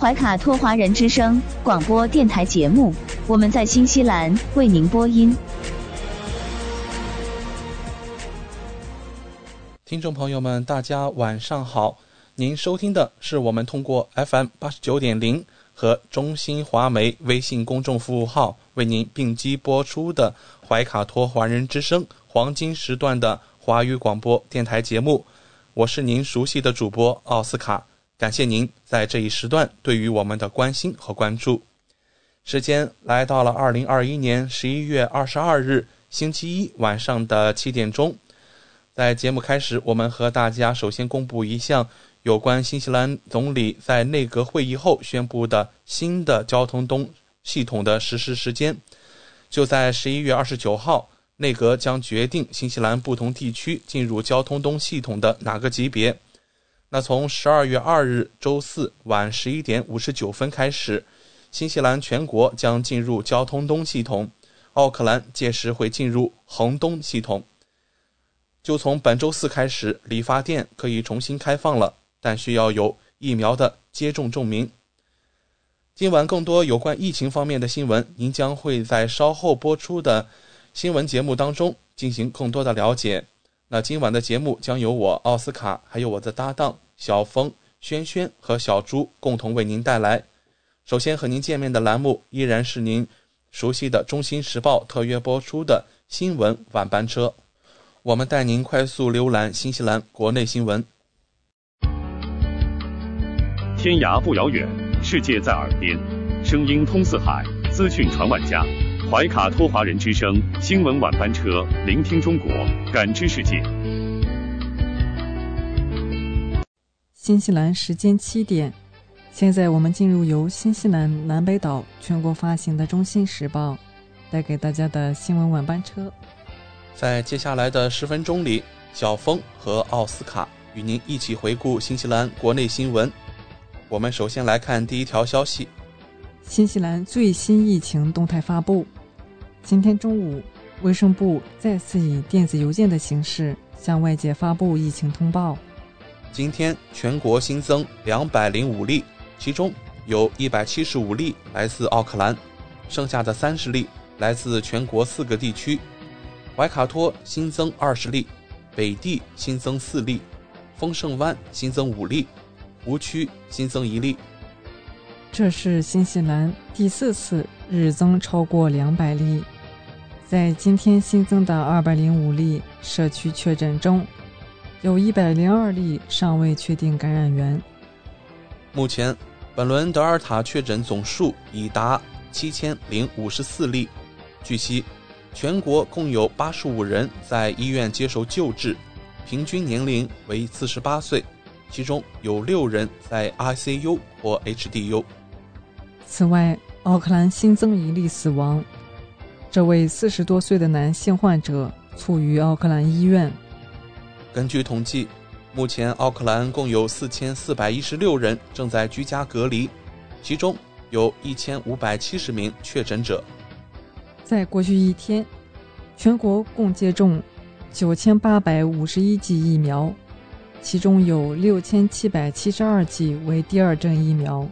怀卡托华人之声广播电台节目，我们在新西兰为您播音。听众朋友们，大家晚上好！您收听的是我们通过 FM 八十九点零和中新华媒微信公众服务号为您并机播出的怀卡托华人之声黄金时段的华语广播电台节目。我是您熟悉的主播奥斯卡，感谢您在这一时段对于我们的关心和关注。时间来到了二零二一年十一月二十二日星期一晚上的七点钟。在节目开始，我们和大家首先公布一项有关新西兰总理在内阁会议后宣布的新的交通东系统的实施时间。就在十一月二十九号，内阁将决定新西兰不同地区进入交通东系统的哪个级别。那从十二月二日周四晚十一点五十九分开始，新西兰全国将进入交通东系统，奥克兰届时会进入恒东系统。就从本周四开始，理发店可以重新开放了，但需要有疫苗的接种证明。今晚更多有关疫情方面的新闻，您将会在稍后播出的新闻节目当中进行更多的了解。那今晚的节目将由我奥斯卡，还有我的搭档小峰、轩轩和小朱共同为您带来。首先和您见面的栏目依然是您熟悉的《中新时报》特约播出的新闻晚班车。我们带您快速浏览新西兰国内新闻。天涯不遥远，世界在耳边，声音通四海，资讯传万家。怀卡托华人之声新闻晚班车，聆听中国，感知世界。新西兰时间七点，现在我们进入由新西兰南北岛全国发行的《中新时报》带给大家的新闻晚班车。在接下来的十分钟里，小峰和奥斯卡与您一起回顾新西兰国内新闻。我们首先来看第一条消息：新西兰最新疫情动态发布。今天中午，卫生部再次以电子邮件的形式向外界发布疫情通报。今天全国新增两百零五例，其中有一百七十五例来自奥克兰，剩下的三十例来自全国四个地区。怀卡托新增二十例，北地新增四例，丰盛湾新增五例，湖区新增一例。这是新西兰第四次日增超过两百例。在今天新增的二百零五例社区确诊中，有一百零二例尚未确定感染源。目前，本轮德尔塔确诊总数已达七千零五十四例。据悉。全国共有八十五人在医院接受救治，平均年龄为四十八岁，其中有六人在 ICU 或 HDU。此外，奥克兰新增一例死亡，这位四十多岁的男性患者处于奥克兰医院。根据统计，目前奥克兰共有四千四百一十六人正在居家隔离，其中有一千五百七十名确诊者。在过去一天，全国共接种九千八百五十一剂疫苗，其中有六千七百七十二剂为第二针疫苗。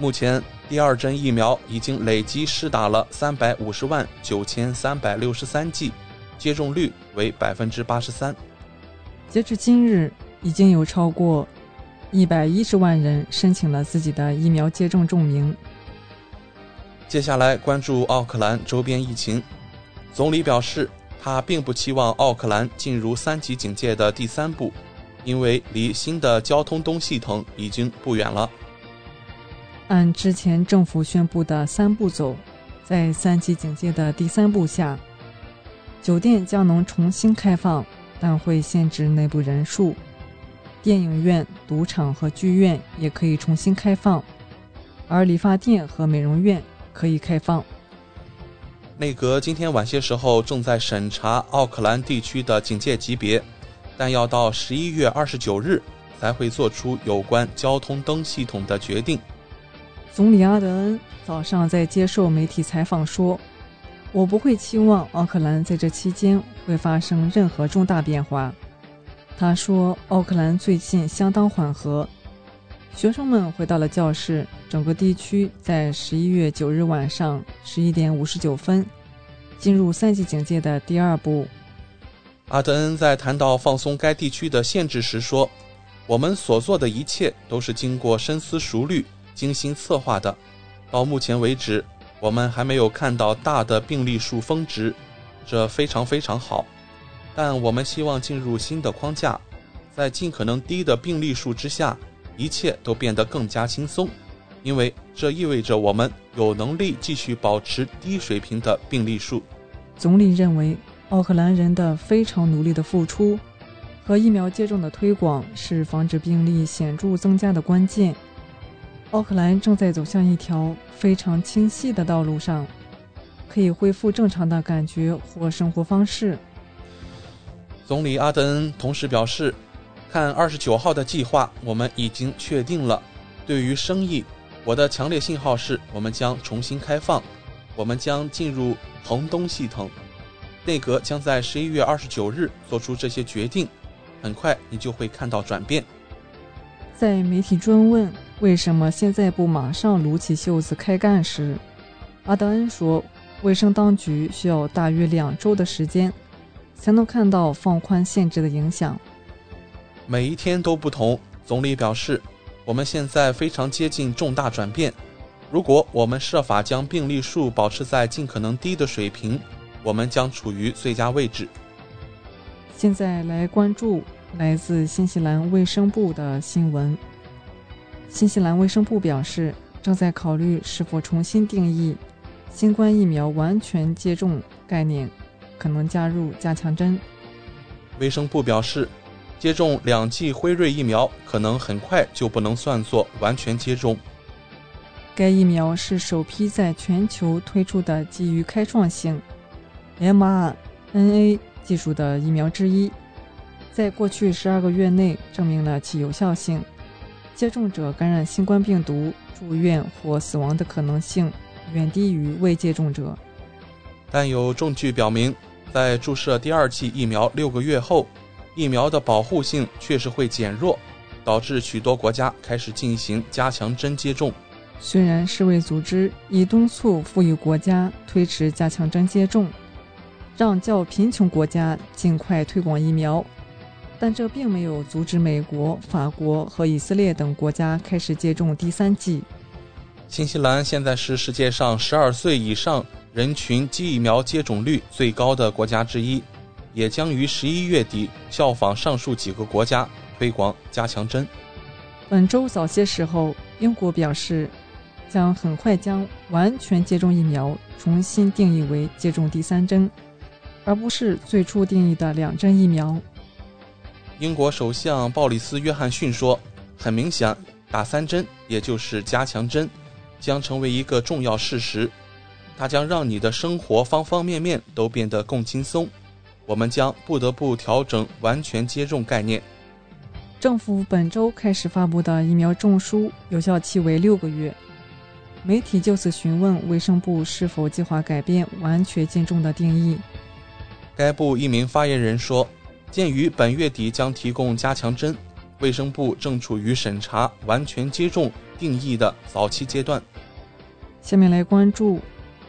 目前，第二针疫苗已经累计施打了三百五十万九千三百六十三剂，接种率为百分之八十三。截至今日，已经有超过一百一十万人申请了自己的疫苗接种证明。接下来关注奥克兰周边疫情。总理表示，他并不期望奥克兰进入三级警戒的第三步，因为离新的交通东系统已经不远了。按之前政府宣布的三步走，在三级警戒的第三步下，酒店将能重新开放，但会限制内部人数；电影院、赌场和剧院也可以重新开放，而理发店和美容院可以开放。内阁今天晚些时候正在审查奥克兰地区的警戒级别，但要到十一月二十九日才会做出有关交通灯系统的决定。总理阿德恩早上在接受媒体采访说：“我不会期望奥克兰在这期间会发生任何重大变化。”他说：“奥克兰最近相当缓和，学生们回到了教室，整个地区在十一月九日晚上十一点五十九分进入三级警戒的第二步。”阿德恩在谈到放松该地区的限制时说：“我们所做的一切都是经过深思熟虑。”精心策划的，到目前为止，我们还没有看到大的病例数峰值，这非常非常好。但我们希望进入新的框架，在尽可能低的病例数之下，一切都变得更加轻松，因为这意味着我们有能力继续保持低水平的病例数。总理认为，奥克兰人的非常努力的付出和疫苗接种的推广是防止病例显著增加的关键。奥克兰正在走向一条非常清晰的道路上，可以恢复正常的感觉或生活方式。总理阿德恩同时表示，看二十九号的计划，我们已经确定了。对于生意，我的强烈信号是我们将重新开放，我们将进入恒东系统。内阁将在十一月二十九日做出这些决定，很快你就会看到转变。在媒体追问。为什么现在不马上撸起袖子开干时，阿德恩说，卫生当局需要大约两周的时间，才能看到放宽限制的影响。每一天都不同，总理表示，我们现在非常接近重大转变。如果我们设法将病例数保持在尽可能低的水平，我们将处于最佳位置。现在来关注来自新西兰卫生部的新闻。新西兰卫生部表示，正在考虑是否重新定义新冠疫苗完全接种概念，可能加入加强针。卫生部表示，接种两剂辉瑞疫苗可能很快就不能算作完全接种。该疫苗是首批在全球推出的基于开创性 mRNA 技术的疫苗之一，在过去十二个月内证明了其有效性。接种者感染新冠病毒、住院或死亡的可能性远低于未接种者。但有证据表明，在注射第二剂疫苗六个月后，疫苗的保护性确实会减弱，导致许多国家开始进行加强针接种。虽然世卫组织已敦促富裕国家推迟加强针接种，让较贫穷国家尽快推广疫苗。但这并没有阻止美国、法国和以色列等国家开始接种第三剂。新西兰现在是世界上十二岁以上人群疫苗接种率最高的国家之一，也将于十一月底效仿上述几个国家推广加强针。本周早些时候，英国表示将很快将完全接种疫苗重新定义为接种第三针，而不是最初定义的两针疫苗。英国首相鲍里斯·约翰逊说：“很明显，打三针，也就是加强针，将成为一个重要事实。它将让你的生活方方面面都变得更轻松。我们将不得不调整完全接种概念。”政府本周开始发布的疫苗证书有效期为六个月。媒体就此询问卫生部是否计划改变完全接种的定义。该部一名发言人说。鉴于本月底将提供加强针，卫生部正处于审查完全接种定义的早期阶段。下面来关注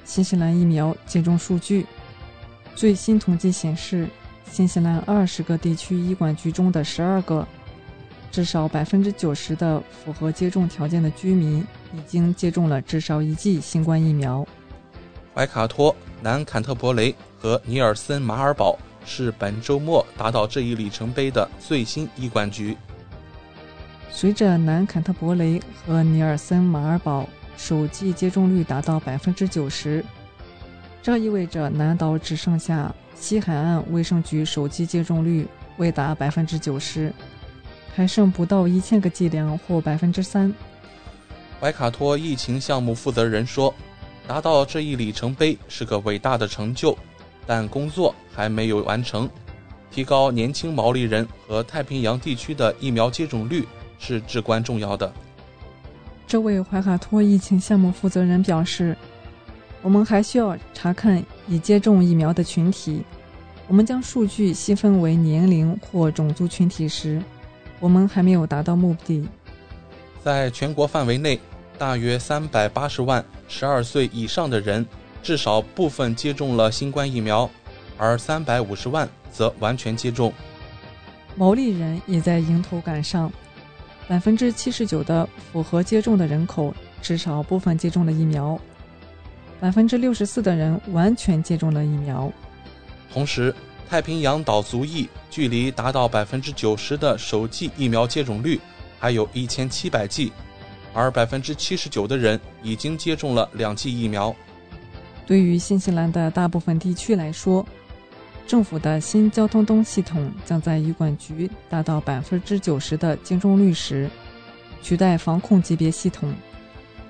新西兰疫苗接种数据。最新统计显示，新西兰二十个地区医管局中的十二个，至少百分之九十的符合接种条件的居民已经接种了至少一剂新冠疫苗。怀卡托、南坎特伯雷和尼尔森马尔堡是本周末达到这一里程碑的最新一冠局。随着南坎特伯雷和尼尔森马尔堡首季接种率达到百分之九十，这意味着南岛只剩下西海岸卫生局首季接种率未达百分之九十，还剩不到一千个剂量或百分之三。怀卡托疫情项目负责人说：“达到这一里程碑是个伟大的成就，但工作还没有完成。提高年轻毛利人和太平洋地区的疫苗接种率是至关重要的。”这位怀卡托疫情项目负责人表示：“我们还需要查看已接种疫苗的群体。我们将数据细分为年龄或种族群体时，我们还没有达到目的。”在全国范围内，大约三百八十万十二岁以上的人至少部分接种了新冠疫苗，而三百五十万则完全接种。毛利人也在迎头赶上，百分之七十九的符合接种的人口至少部分接种了疫苗，百分之六十四的人完全接种了疫苗。同时，太平洋岛族裔距离达到百分之九十的首剂疫苗接种率。还有一千七百剂，而百分之七十九的人已经接种了两剂疫苗。对于新西兰的大部分地区来说，政府的新交通灯系统将在医管局达到百分之九十的接种率时，取代防控级别系统。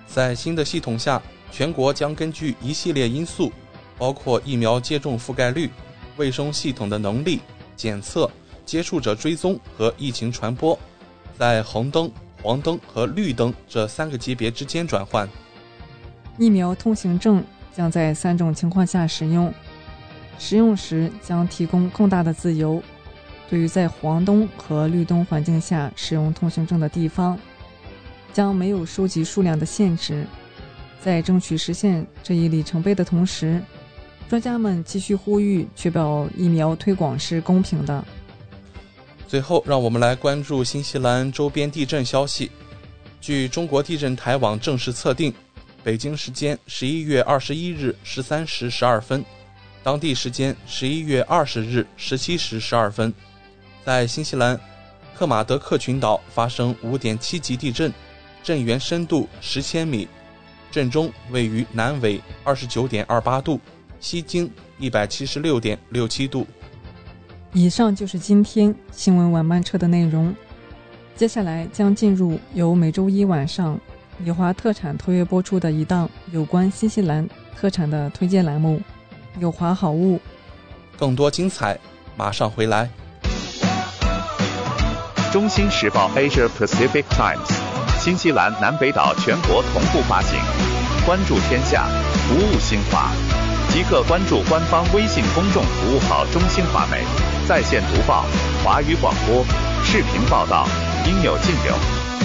在新的系统下，全国将根据一系列因素，包括疫苗接种覆盖率、卫生系统的能力、检测、接触者追踪和疫情传播。在红灯、黄灯和绿灯这三个级别之间转换。疫苗通行证将在三种情况下使用，使用时将提供更大的自由。对于在黄灯和绿灯环境下使用通行证的地方，将没有收集数量的限制。在争取实现这一里程碑的同时，专家们继续呼吁确保疫苗推广是公平的。最后，让我们来关注新西兰周边地震消息。据中国地震台网正式测定，北京时间十一月二十一日十三时十二分，当地时间十一月二十日十七时十二分，在新西兰克马德克群岛发生五点七级地震，震源深度十千米，震中位于南纬二十九点二八度，西经一百七十六点六七度。以上就是今天新闻晚班车的内容。接下来将进入由每周一晚上纽华特产特约播出的一档有关新西兰特产的推荐栏目——有华好物。更多精彩马上回来。中新时报 Asia Pacific Times，新西兰南北岛全国同步发行。关注天下，服务新华，即刻关注官方微信公众服务号“中新华媒”。在线读报、华语广播、视频报道，应有尽有。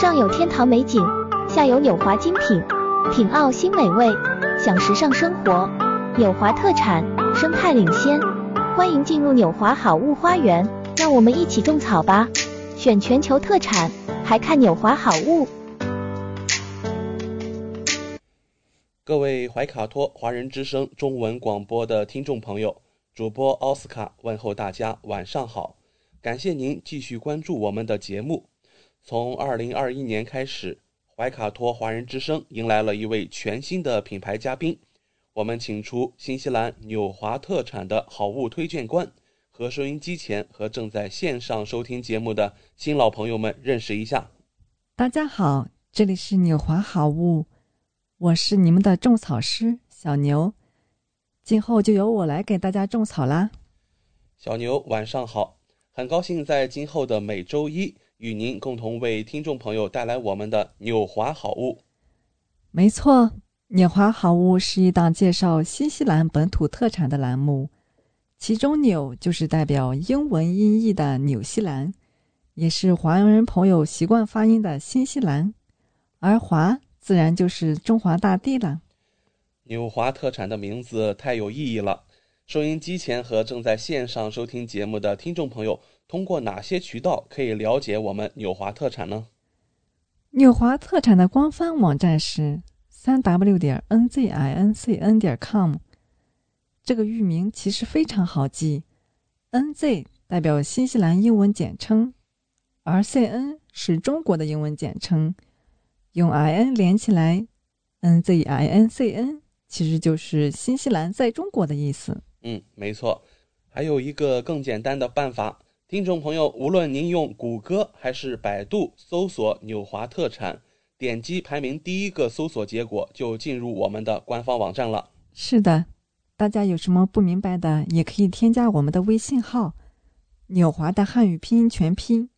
上有天堂美景，下有纽华精品，品澳新美味，享时尚生活。纽华特产，生态领先，欢迎进入纽华好物花园，让我们一起种草吧！选全球特产，还看纽华好物。各位怀卡托华人之声中文广播的听众朋友，主播奥斯卡问候大家晚上好，感谢您继续关注我们的节目。从二零二一年开始，怀卡托华人之声迎来了一位全新的品牌嘉宾，我们请出新西兰纽华特产的好物推荐官，和收音机前和正在线上收听节目的新老朋友们认识一下。大家好，这里是纽华好物。我是你们的种草师小牛，今后就由我来给大家种草啦。小牛晚上好，很高兴在今后的每周一与您共同为听众朋友带来我们的纽华好物。没错，纽华好物是一档介绍新西兰本土特产的栏目，其中“纽”就是代表英文音译的纽西兰，也是华人朋友习惯发音的新西兰，而“华”自然就是中华大地了。纽华特产的名字太有意义了。收音机前和正在线上收听节目的听众朋友，通过哪些渠道可以了解我们纽华特产呢？纽华特产的官方网站是三 w 点 n z i n c n 点 com。这个域名其实非常好记，n z 代表新西兰英文简称，而 c n 是中国的英文简称，用 i n 连起来，n z i n c n 其实就是新西兰在中国的意思。嗯，没错，还有一个更简单的办法，听众朋友，无论您用谷歌还是百度搜索“纽华特产”，点击排名第一个搜索结果，就进入我们的官方网站了。是的，大家有什么不明白的，也可以添加我们的微信号“纽华”的汉语拼音全拼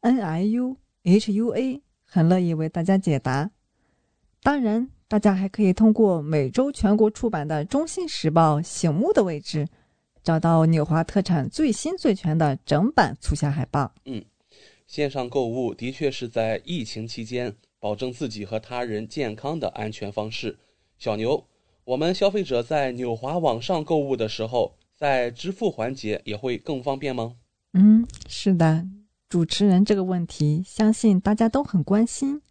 “n i u h u a”，很乐意为大家解答。当然。大家还可以通过每周全国出版的《中新时报》醒目的位置，找到纽华特产最新最全的整版促销海报。嗯，线上购物的确是在疫情期间保证自己和他人健康的安全方式。小牛，我们消费者在纽华网上购物的时候，在支付环节也会更方便吗？嗯，是的，主持人这个问题，相信大家都很关心。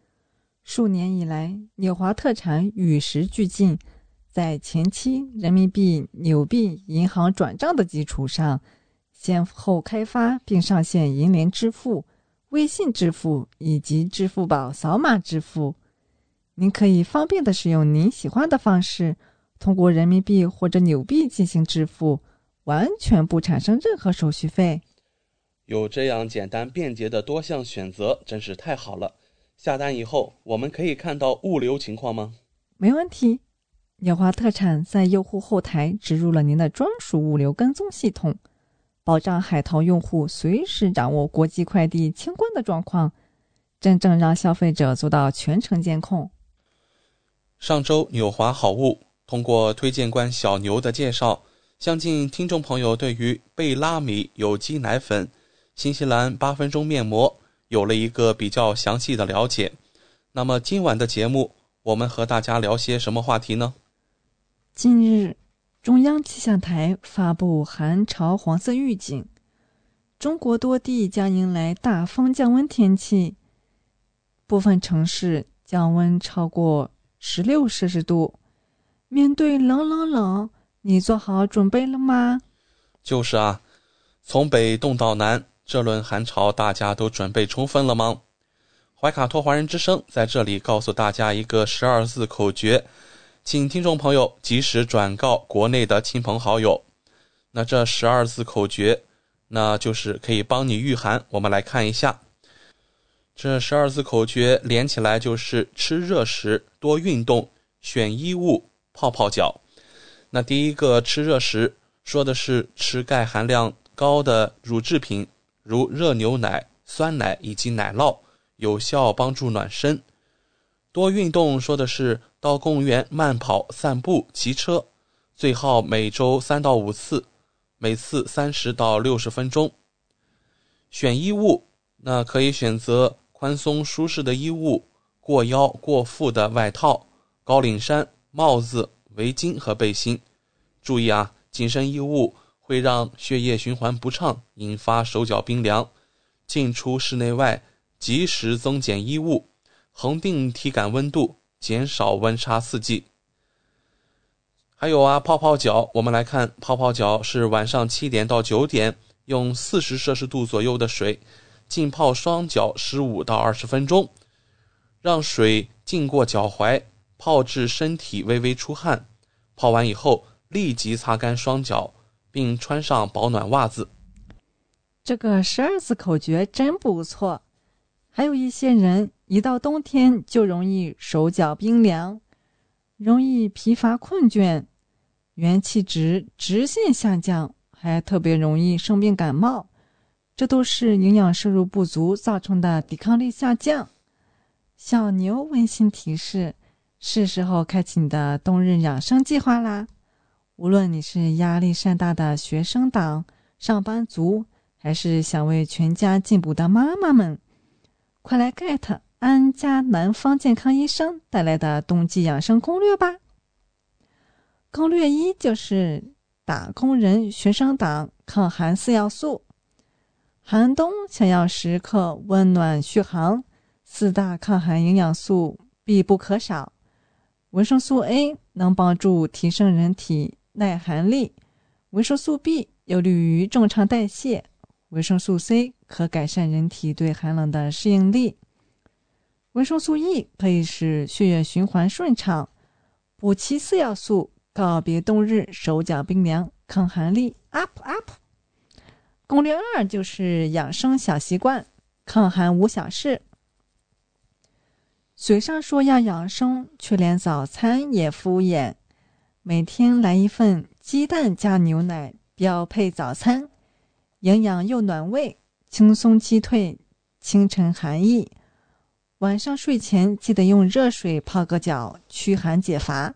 数年以来，纽华特产与时俱进，在前期人民币、纽币银行转账的基础上，先后开发并上线银联支付、微信支付以及支付宝扫码支付。您可以方便的使用您喜欢的方式，通过人民币或者纽币进行支付，完全不产生任何手续费。有这样简单便捷的多项选择，真是太好了。下单以后，我们可以看到物流情况吗？没问题，纽华特产在用户后台植入了您的专属物流跟踪系统，保障海淘用户随时掌握国际快递清关的状况，真正让消费者做到全程监控。上周纽华好物通过推荐官小牛的介绍，相信听众朋友对于贝拉米有机奶粉、新西兰八分钟面膜。有了一个比较详细的了解，那么今晚的节目，我们和大家聊些什么话题呢？近日，中央气象台发布寒潮黄色预警，中国多地将迎来大风降温天气，部分城市降温超过十六摄氏度。面对冷冷冷，你做好准备了吗？就是啊，从北冻到南。这轮寒潮，大家都准备充分了吗？怀卡托华人之声在这里告诉大家一个十二字口诀，请听众朋友及时转告国内的亲朋好友。那这十二字口诀，那就是可以帮你御寒。我们来看一下，这十二字口诀连起来就是吃热食、多运动、选衣物、泡泡脚。那第一个吃热食，说的是吃钙含量高的乳制品。如热牛奶、酸奶以及奶酪，有效帮助暖身。多运动说的是到公园慢跑、散步、骑车，最好每周三到五次，每次三十到六十分钟。选衣物，那可以选择宽松舒适的衣物，过腰过腹的外套、高领衫、帽子、围巾和背心。注意啊，紧身衣物。会让血液循环不畅，引发手脚冰凉。进出室内外及时增减衣物，恒定体感温度，减少温差刺激。还有啊，泡泡脚，我们来看，泡泡脚是晚上七点到九点，用四十摄氏度左右的水浸泡双脚十五到二十分钟，让水浸过脚踝，泡至身体微微出汗。泡完以后，立即擦干双脚。并穿上保暖袜子。这个十二字口诀真不错。还有一些人一到冬天就容易手脚冰凉，容易疲乏困倦，元气值直线下降，还特别容易生病感冒，这都是营养摄入不足造成的抵抗力下降。小牛温馨提示：是时候开启你的冬日养生计划啦！无论你是压力山大的学生党、上班族，还是想为全家进补的妈妈们，快来 get 安家南方健康医生带来的冬季养生攻略吧！攻略一就是打工人、学生党抗寒四要素。寒冬想要时刻温暖续航，四大抗寒营养素必不可少。维生素 A 能帮助提升人体耐寒力，维生素 B 有利于正常代谢，维生素 C 可改善人体对寒冷的适应力，维生素 E 可以使血液循环顺畅。补齐四要素，告别冬日手脚冰凉，抗寒力 up up。攻略二就是养生小习惯，抗寒无小事。嘴上说要养生，却连早餐也敷衍。每天来一份鸡蛋加牛奶标配早餐，营养又暖胃，轻松击退清晨寒意。晚上睡前记得用热水泡个脚，驱寒解乏。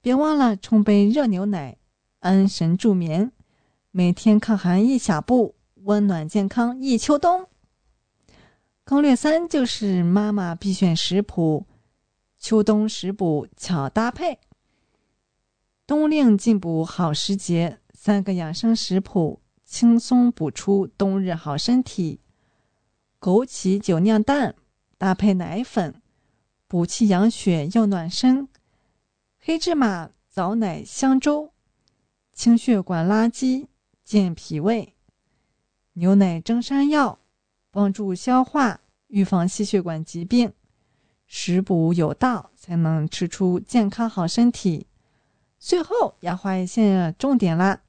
别忘了冲杯热牛奶，安神助眠。每天抗寒一小步，温暖健康一秋冬。攻略三就是妈妈必选食谱，秋冬食补巧搭配，冬令进补好时节，三个养生食谱轻松补出冬日好身体。枸杞酒酿蛋搭配奶粉，补气养血又暖身；黑芝麻枣奶香粥，清血管垃圾健脾胃；牛奶蒸山药。帮助消化，预防心血管疾病，食补有道，才能吃出健康好身体。最后要画一线重点啦！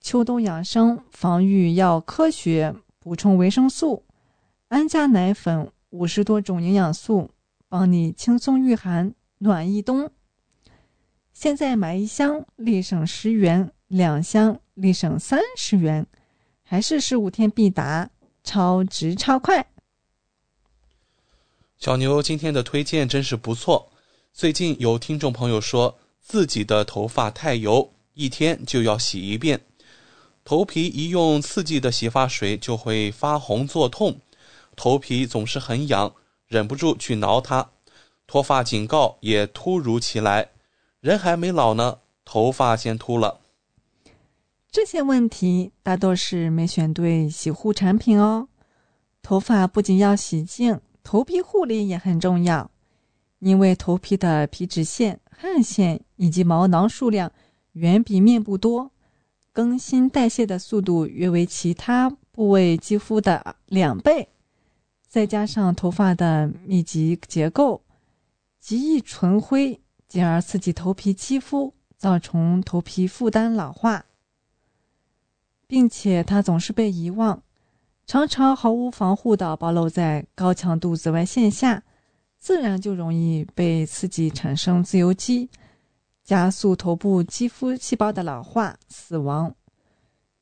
秋冬养生防御要科学，补充维生素，安佳奶粉五十多种营养素，帮你轻松御寒，暖一冬。现在买一箱立省十元，两箱立省三十元，还是十五天必达。超值超快！小牛今天的推荐真是不错。最近有听众朋友说自己的头发太油，一天就要洗一遍，头皮一用刺激的洗发水就会发红作痛，头皮总是很痒，忍不住去挠它，脱发警告也突如其来。人还没老呢，头发先秃了。这些问题大多是没选对洗护产品哦。头发不仅要洗净，头皮护理也很重要。因为头皮的皮脂腺、汗腺以及毛囊数量远比面部多，更新代谢的速度约为其他部位肌肤的两倍。再加上头发的密集结构，极易存灰，进而刺激头皮肌肤，造成头皮负担老化。并且它总是被遗忘，常常毫无防护的暴露在高强度紫外线下，自然就容易被刺激产生自由基，加速头部肌肤细胞的老化死亡。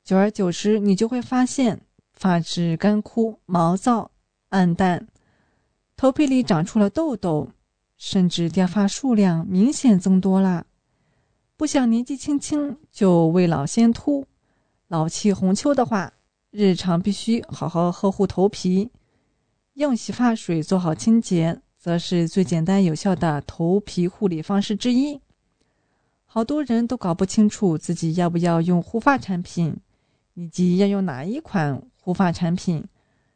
久而久之，你就会发现发质干枯、毛躁、暗淡，头皮里长出了痘痘，甚至掉发数量明显增多了。不想年纪轻轻就未老先秃。老气红秋的话，日常必须好好呵护头皮，用洗发水做好清洁，则是最简单有效的头皮护理方式之一。好多人都搞不清楚自己要不要用护发产品，以及要用哪一款护发产品，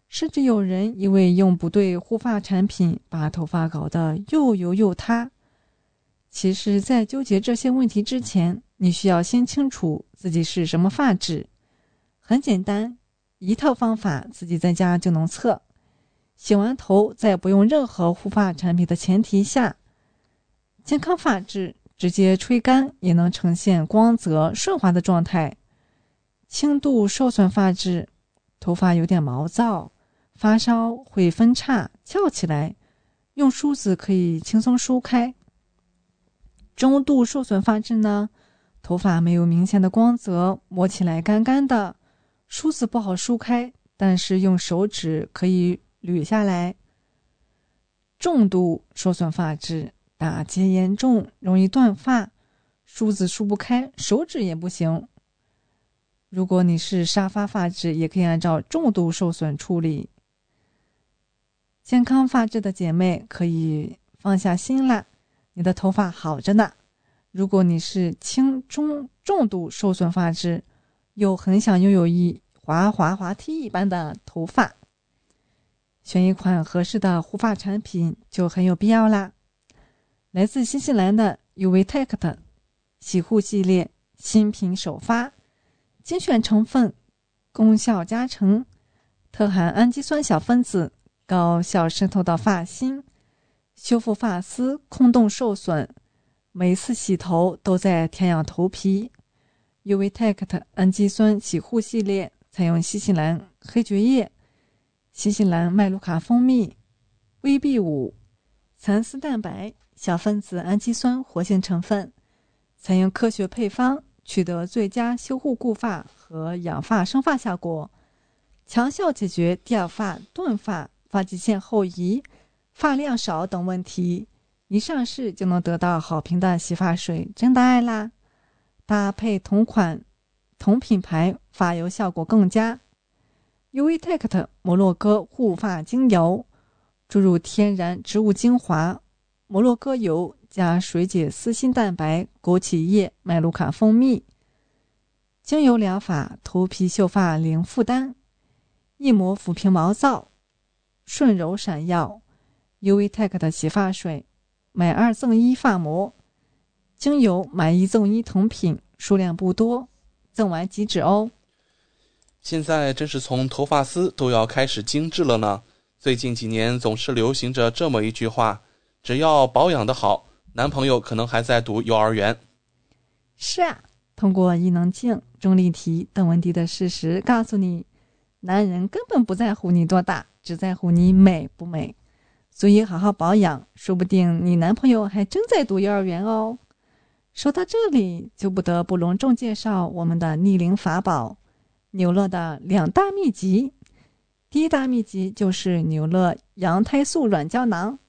甚至有人因为用不对护发产品，把头发搞得又油又塌。其实，在纠结这些问题之前，你需要先清楚自己是什么发质。很简单，一套方法自己在家就能测。洗完头，在不用任何护发产品的前提下，健康发质直接吹干也能呈现光泽顺滑的状态。轻度受损发质，头发有点毛躁，发梢会分叉翘起来，用梳子可以轻松梳开。中度受损发质呢，头发没有明显的光泽，摸起来干干的，梳子不好梳开，但是用手指可以捋下来。重度受损发质，打结严重，容易断发，梳子梳不开，手指也不行。如果你是沙发发质，也可以按照重度受损处理。健康发质的姐妹可以放下心啦，你的头发好着呢。如果你是轻中重度受损发质，又很想拥有一滑滑滑梯一般的头发，选一款合适的护发产品就很有必要啦。来自新西兰的 UVTect 洗护系列新品首发，精选成分，功效加成，特含氨基酸小分子，高效渗透到发心，修复发丝空洞受损，每次洗头都在调养头皮。UVTect 氨基酸洗护系列采用新西兰黑蕨叶、新西兰麦卢卡蜂蜜、VB 五蚕丝蛋白、小分子氨基酸活性成分，采用科学配方，取得最佳修护固发和养发生发效果，强效解决掉发、断发、发际线后移、发量少等问题。一上市就能得到好评的洗发水，真的爱啦！搭配同款、同品牌发油效果更佳。UVTect 摩洛哥护发精油，注入天然植物精华、摩洛哥油加水解丝锌蛋白、枸杞叶、麦卢卡蜂蜜，精油疗法，头皮秀发零负担，一抹抚平毛躁，顺柔闪耀。UVTech 的洗发水，买二赠一发膜。精油买一赠一同品，数量不多，赠完即止哦。现在真是从头发丝都要开始精致了呢。最近几年总是流行着这么一句话：只要保养的好，男朋友可能还在读幼儿园。是啊，通过伊能静、钟丽缇、邓文迪的事实告诉你，男人根本不在乎你多大，只在乎你美不美。所以好好保养，说不定你男朋友还真在读幼儿园哦。说到这里，就不得不隆重介绍我们的逆龄法宝——纽乐的两大秘籍。第一大秘籍就是纽乐羊胎素软胶囊，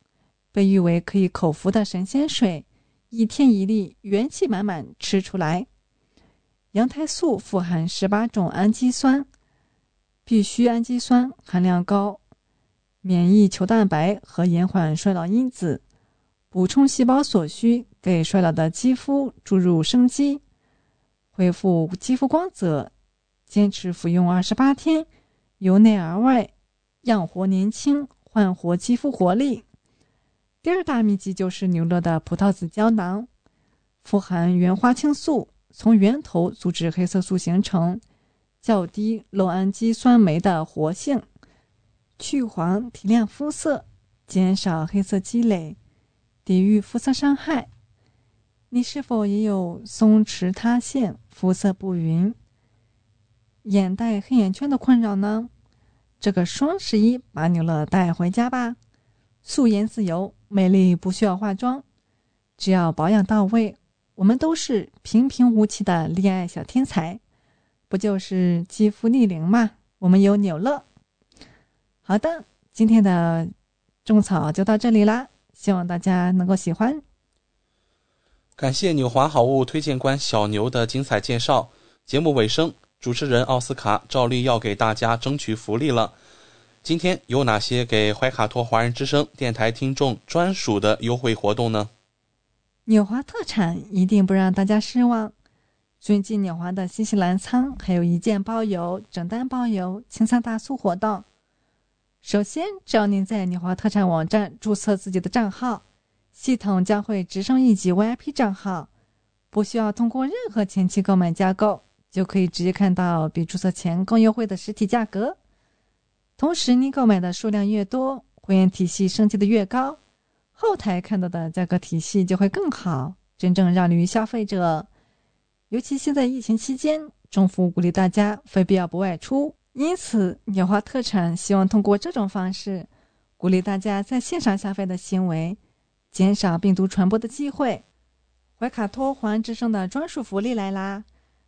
被誉为可以口服的神仙水，一天一粒，元气满满，吃出来。羊胎素富含十八种氨基酸，必需氨基酸含量高，免疫球蛋白和延缓衰老因子。补充细胞所需，给衰老的肌肤注入生机，恢复肌肤光泽。坚持服用二十八天，由内而外养活年轻，焕活肌肤活力。第二大秘籍就是牛乐的葡萄籽胶囊，富含原花青素，从源头阻止黑色素形成，较低酪氨基酸酶的活性，去黄提亮肤色，减少黑色积累。抵御肤色伤害，你是否也有松弛塌陷、肤色不匀、眼袋黑眼圈的困扰呢？这个双十一把牛乐带回家吧，素颜自由，美丽不需要化妆，只要保养到位，我们都是平平无奇的恋爱小天才，不就是肌肤逆龄吗？我们有纽乐。好的，今天的种草就到这里啦。希望大家能够喜欢。感谢纽华好物推荐官小牛的精彩介绍。节目尾声，主持人奥斯卡照例要给大家争取福利了。今天有哪些给怀卡托华人之声电台听众专属的优惠活动呢？纽华特产一定不让大家失望。最近纽华的新西兰仓还有一件包邮、整单包邮、清仓大促活动。首先，只要您在纽华特产网站注册自己的账号，系统将会直升一级 VIP 账号，不需要通过任何前期购买加购，就可以直接看到比注册前更优惠的实体价格。同时，您购买的数量越多，会员体系升级的越高，后台看到的价格体系就会更好，真正让利于消费者。尤其现在疫情期间，政府鼓励大家非必要不外出。因此，纽华特产希望通过这种方式，鼓励大家在线上消费的行为，减少病毒传播的机会。怀卡托环之声的专属福利来啦！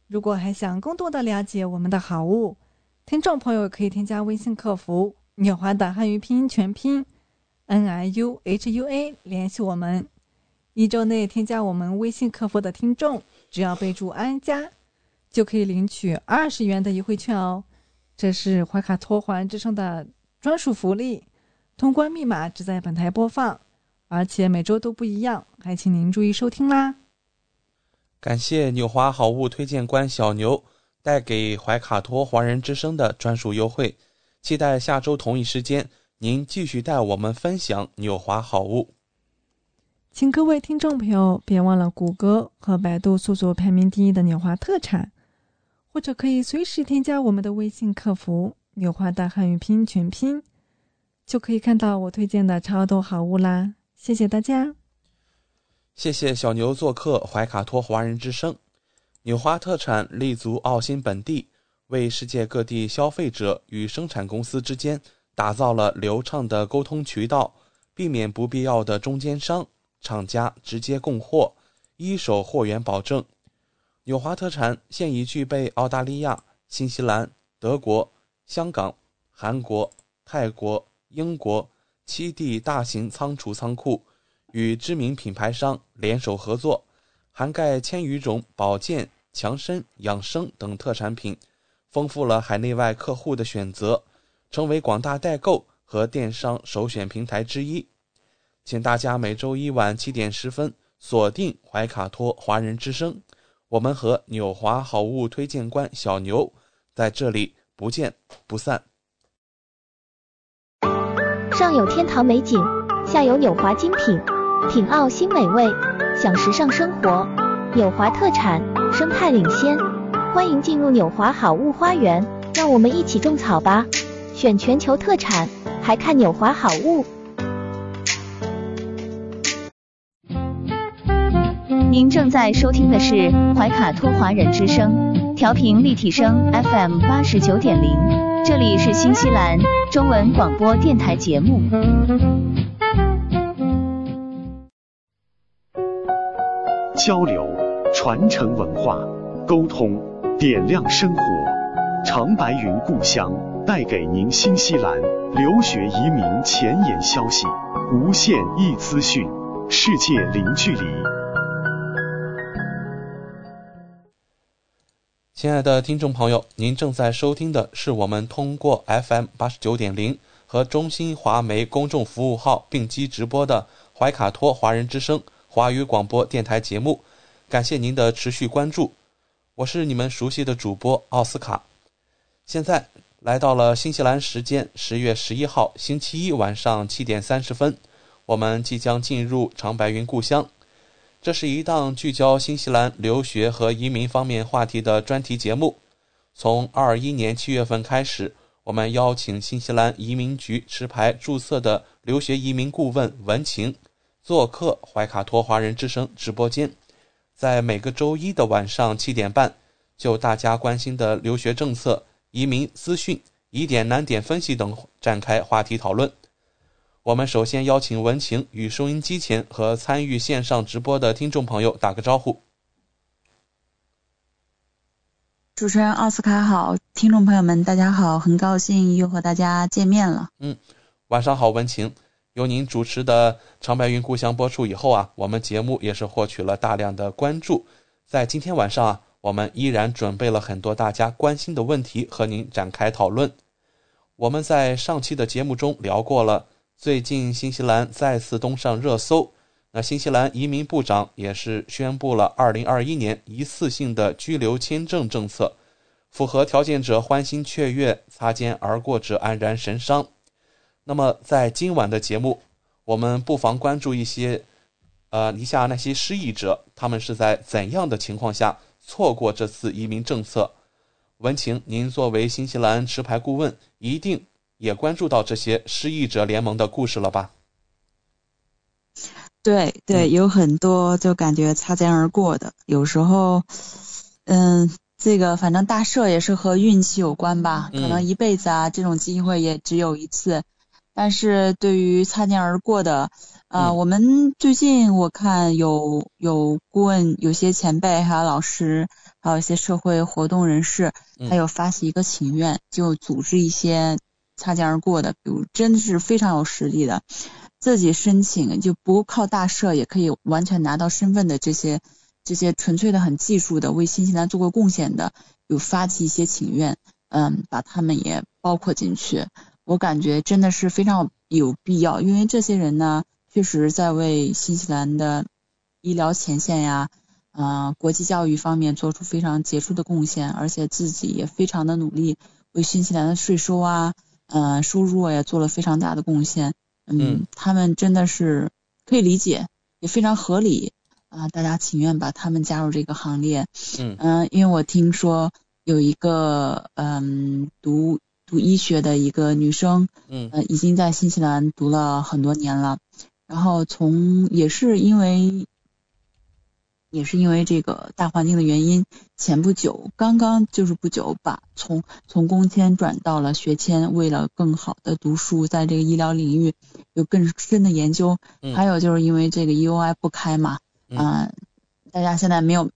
如果还想更多的了解我们的好物，听众朋友可以添加微信客服“纽华”的汉语拼音全拼 “n i u h u a” 联系我们。一周内添加我们微信客服的听众，只要备注“安家”，就可以领取二十元的优惠券哦。这是怀卡托华人之声的专属福利，通关密码只在本台播放，而且每周都不一样，还请您注意收听啦。感谢纽华好物推荐官小牛带给怀卡托华人之声的专属优惠，期待下周同一时间您继续带我们分享纽华好物。请各位听众朋友别忘了谷歌和百度搜索排名第一的纽华特产，或者可以随时添加我们的微信客服“纽华大汉语拼音全拼”，就可以看到我推荐的超多好物啦！谢谢大家。谢谢小牛做客怀卡托华人之声。纽华特产立足澳新本地，为世界各地消费者与生产公司之间打造了流畅的沟通渠道，避免不必要的中间商。厂家直接供货，一手货源保证。纽华特产现已具备澳大利亚、新西兰、德国、香港、韩国、泰国、英国七地大型仓储仓库，与知名品牌商联手合作，涵盖千余种保健、强身、养生等特产品，丰富了海内外客户的选择，成为广大代购和电商首选平台之一。请大家每周一晚七点十分锁定怀卡托华人之声，我们和纽华好物推荐官小牛在这里不见不散。上有天堂美景，下有纽华精品，品澳新美味，享时尚生活。纽华特产，生态领先，欢迎进入纽华好物花园，让我们一起种草吧！选全球特产，还看纽华好物。您正在收听的是怀卡托华人之声，调频立体声 FM 八十九点零，这里是新西兰中文广播电台节目。交流、传承文化、沟通、点亮生活。长白云故乡带给您新西兰留学移民前沿消息，无限易资讯，世界零距离。亲爱的听众朋友，您正在收听的是我们通过 FM 八十九点零和中新华媒公众服务号并机直播的怀卡托华人之声华语广播电台节目。感谢您的持续关注，我是你们熟悉的主播奥斯卡。现在来到了新西兰时间十月十一号星期一晚上七点三十分，我们即将进入长白云故乡。这是一档聚焦新西兰留学和移民方面话题的专题节目。从二一年七月份开始，我们邀请新西兰移民局持牌注册的留学移民顾问文晴做客怀卡托华人之声直播间，在每个周一的晚上七点半，就大家关心的留学政策、移民资讯、疑点难点分析等展开话题讨论。我们首先邀请文晴与收音机前和参与线上直播的听众朋友打个招呼。主持人奥斯卡好，听众朋友们大家好，很高兴又和大家见面了。嗯，晚上好，文晴。由您主持的《长白云故乡》播出以后啊，我们节目也是获取了大量的关注。在今天晚上啊，我们依然准备了很多大家关心的问题和您展开讨论。我们在上期的节目中聊过了。最近，新西兰再次登上热搜。那新西兰移民部长也是宣布了2021年一次性的居留签证政策，符合条件者欢欣雀跃，擦肩而过者黯然神伤。那么，在今晚的节目，我们不妨关注一些，呃，以下那些失意者，他们是在怎样的情况下错过这次移民政策？文晴，您作为新西兰持牌顾问，一定。也关注到这些失意者联盟的故事了吧？对对，有很多就感觉擦肩而过的。有时候，嗯，这个反正大赦也是和运气有关吧，可能一辈子啊，这种机会也只有一次。但是对于擦肩而过的，啊，我们最近我看有有顾问、有些前辈还有老师，还有一些社会活动人士，还有发起一个请愿，就组织一些。擦肩而过的，比如真的是非常有实力的，自己申请就不靠大社也可以完全拿到身份的这些这些纯粹的很技术的为新西兰做过贡献的，有发起一些请愿，嗯，把他们也包括进去。我感觉真的是非常有必要，因为这些人呢，确实在为新西兰的医疗前线呀，嗯，国际教育方面做出非常杰出的贡献，而且自己也非常的努力，为新西兰的税收啊，嗯，收入也做了非常大的贡献。嗯，他们真的是可以理解，也非常合理啊！大家情愿把他们加入这个行列。嗯嗯，因为我听说有一个嗯读读医学的一个女生，嗯呃，已经在新西兰读了很多年了，然后从也是因为。也是因为这个大环境的原因，前不久刚刚就是不久把从从工签转到了学签，为了更好的读书，在这个医疗领域有更深的研究。还有就是因为这个 EOI 不开嘛，啊，大家现在没有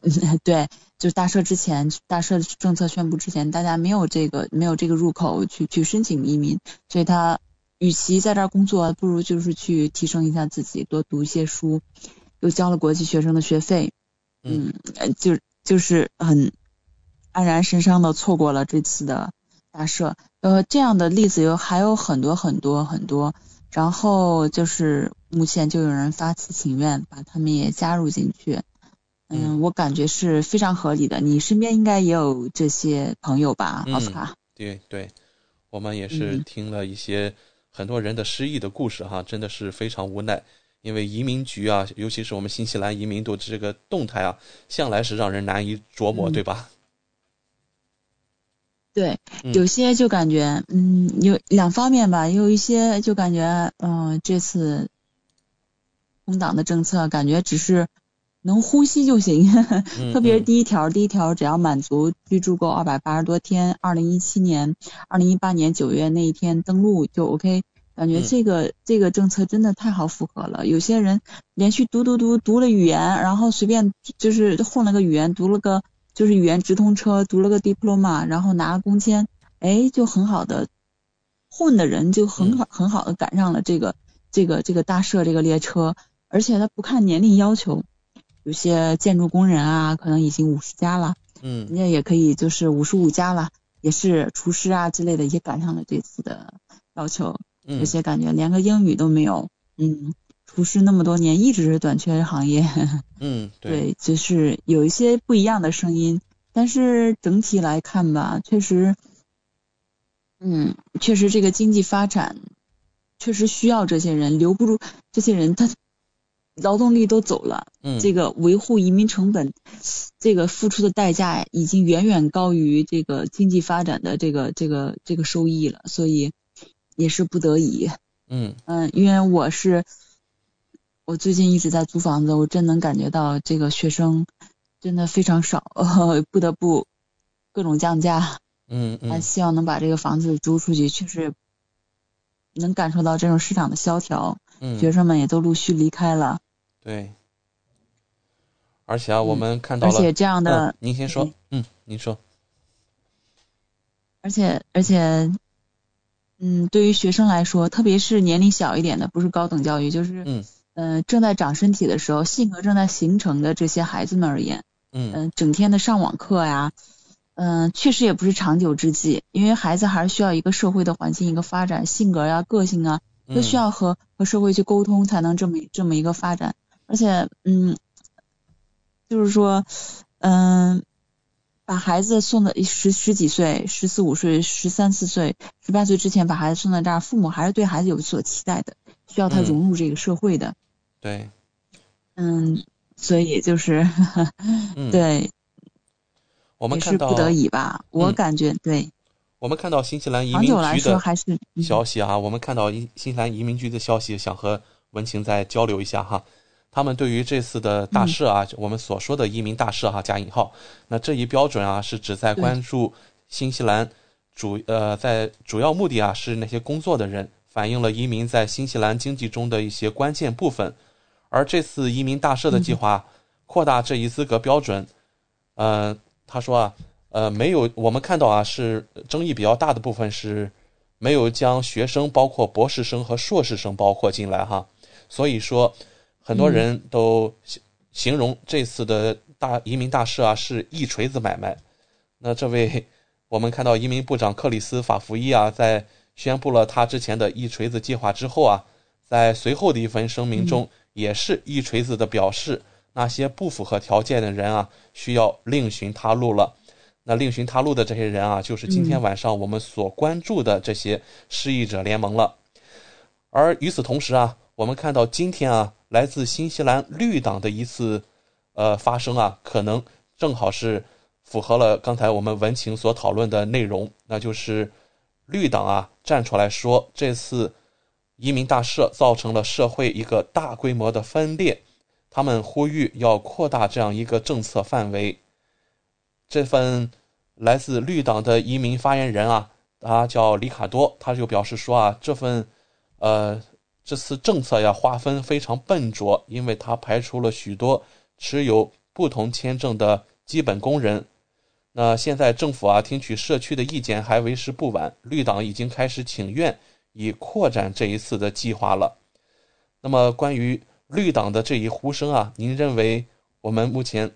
对，就是大赦之前，大赦政策宣布之前，大家没有这个没有这个入口去去申请移民，所以他与其在这儿工作，不如就是去提升一下自己，多读一些书。又交了国际学生的学费，嗯，就就是很黯然神伤的错过了这次的大赦，呃，这样的例子有还有很多很多很多，然后就是目前就有人发起请愿，把他们也加入进去，嗯，我感觉是非常合理的。你身边应该也有这些朋友吧，奥斯卡？对对，我们也是听了一些很多人的失意的故事哈，真的是非常无奈。因为移民局啊，尤其是我们新西兰移民的这个动态啊，向来是让人难以琢磨，对吧？对，有些就感觉，嗯，有两方面吧，有一些就感觉，嗯，这次工党的政策感觉只是能呼吸就行，特别是第一条，第一条只要满足居住够二百八十多天，二零一七年、二零一八年九月那一天登陆就 OK。感觉这个这个政策真的太好符合了。有些人连续读读读读了语言，然后随便就是混了个语言，读了个就是语言直通车，读了个 diploma，然后拿了工签，哎，就很好的混的人就很好很好的赶上了这个这个这个大社这个列车，而且他不看年龄要求，有些建筑工人啊，可能已经五十加了，嗯，人家也可以就是五十五加了，也是厨师啊之类的，也赶上了这次的要求。有些感觉连个英语都没有，嗯，厨师那么多年一直是短缺行业，嗯，对，就是有一些不一样的声音，但是整体来看吧，确实，嗯，确实这个经济发展确实需要这些人，留不住这些人，他劳动力都走了，嗯，这个维护移民成本，这个付出的代价已经远远高于这个经济发展的这个这个这个收益了，所以。也是不得已，嗯。嗯，因为我是我最近一直在租房子，我真能感觉到这个学生真的非常少，不得不各种降价，嗯嗯，还希望能把这个房子租出去，确实能感受到这种市场的萧条，嗯，学生们也都陆续离开了，对，而且啊，我们看到了，而且这样的，您先说，嗯，您说，而且而且。嗯，对于学生来说，特别是年龄小一点的，不是高等教育，就是嗯呃正在长身体的时候，性格正在形成的这些孩子们而言，嗯整天的上网课呀，嗯，确实也不是长久之计，因为孩子还是需要一个社会的环境，一个发展，性格呀、个性啊，都需要和和社会去沟通，才能这么这么一个发展。而且，嗯，就是说，嗯。把孩子送到十十几岁、十四五岁、十三四岁、十八岁之前把孩子送到这儿，父母还是对孩子有所期待的，需要他融入这个社会的。对。嗯，所以就是，对。我们看到不得已吧，我感觉对。我们看到新西兰移民局的消息啊，我们看到新西兰移民局的消息，想和文晴再交流一下哈。他们对于这次的大赦啊，我们所说的移民大赦哈加引号，那这一标准啊是指在关注新西兰主呃在主要目的啊是那些工作的人，反映了移民在新西兰经济中的一些关键部分。而这次移民大赦的计划扩大这一资格标准，呃，他说啊，呃，没有我们看到啊是争议比较大的部分是没有将学生包括博士生和硕士生包括进来哈。所以说，很多人都形容这次的大移民大事啊是一锤子买卖。那这位我们看到移民部长克里斯法福伊啊，在宣布了他之前的一锤子计划之后啊，在随后的一份声明中，也是一锤子的表示，那些不符合条件的人啊，需要另寻他路了。那另寻他路的这些人啊，就是今天晚上我们所关注的这些失意者联盟了。而与此同时啊，我们看到今天啊，来自新西兰绿党的一次呃发声啊，可能正好是符合了刚才我们文情所讨论的内容，那就是绿党啊站出来说，这次移民大赦造成了社会一个大规模的分裂，他们呼吁要扩大这样一个政策范围。这份来自绿党的移民发言人啊，他叫里卡多，他就表示说啊，这份呃这次政策呀划分非常笨拙，因为它排除了许多持有不同签证的基本工人。那现在政府啊听取社区的意见还为时不晚，绿党已经开始请愿以扩展这一次的计划了。那么关于绿党的这一呼声啊，您认为我们目前？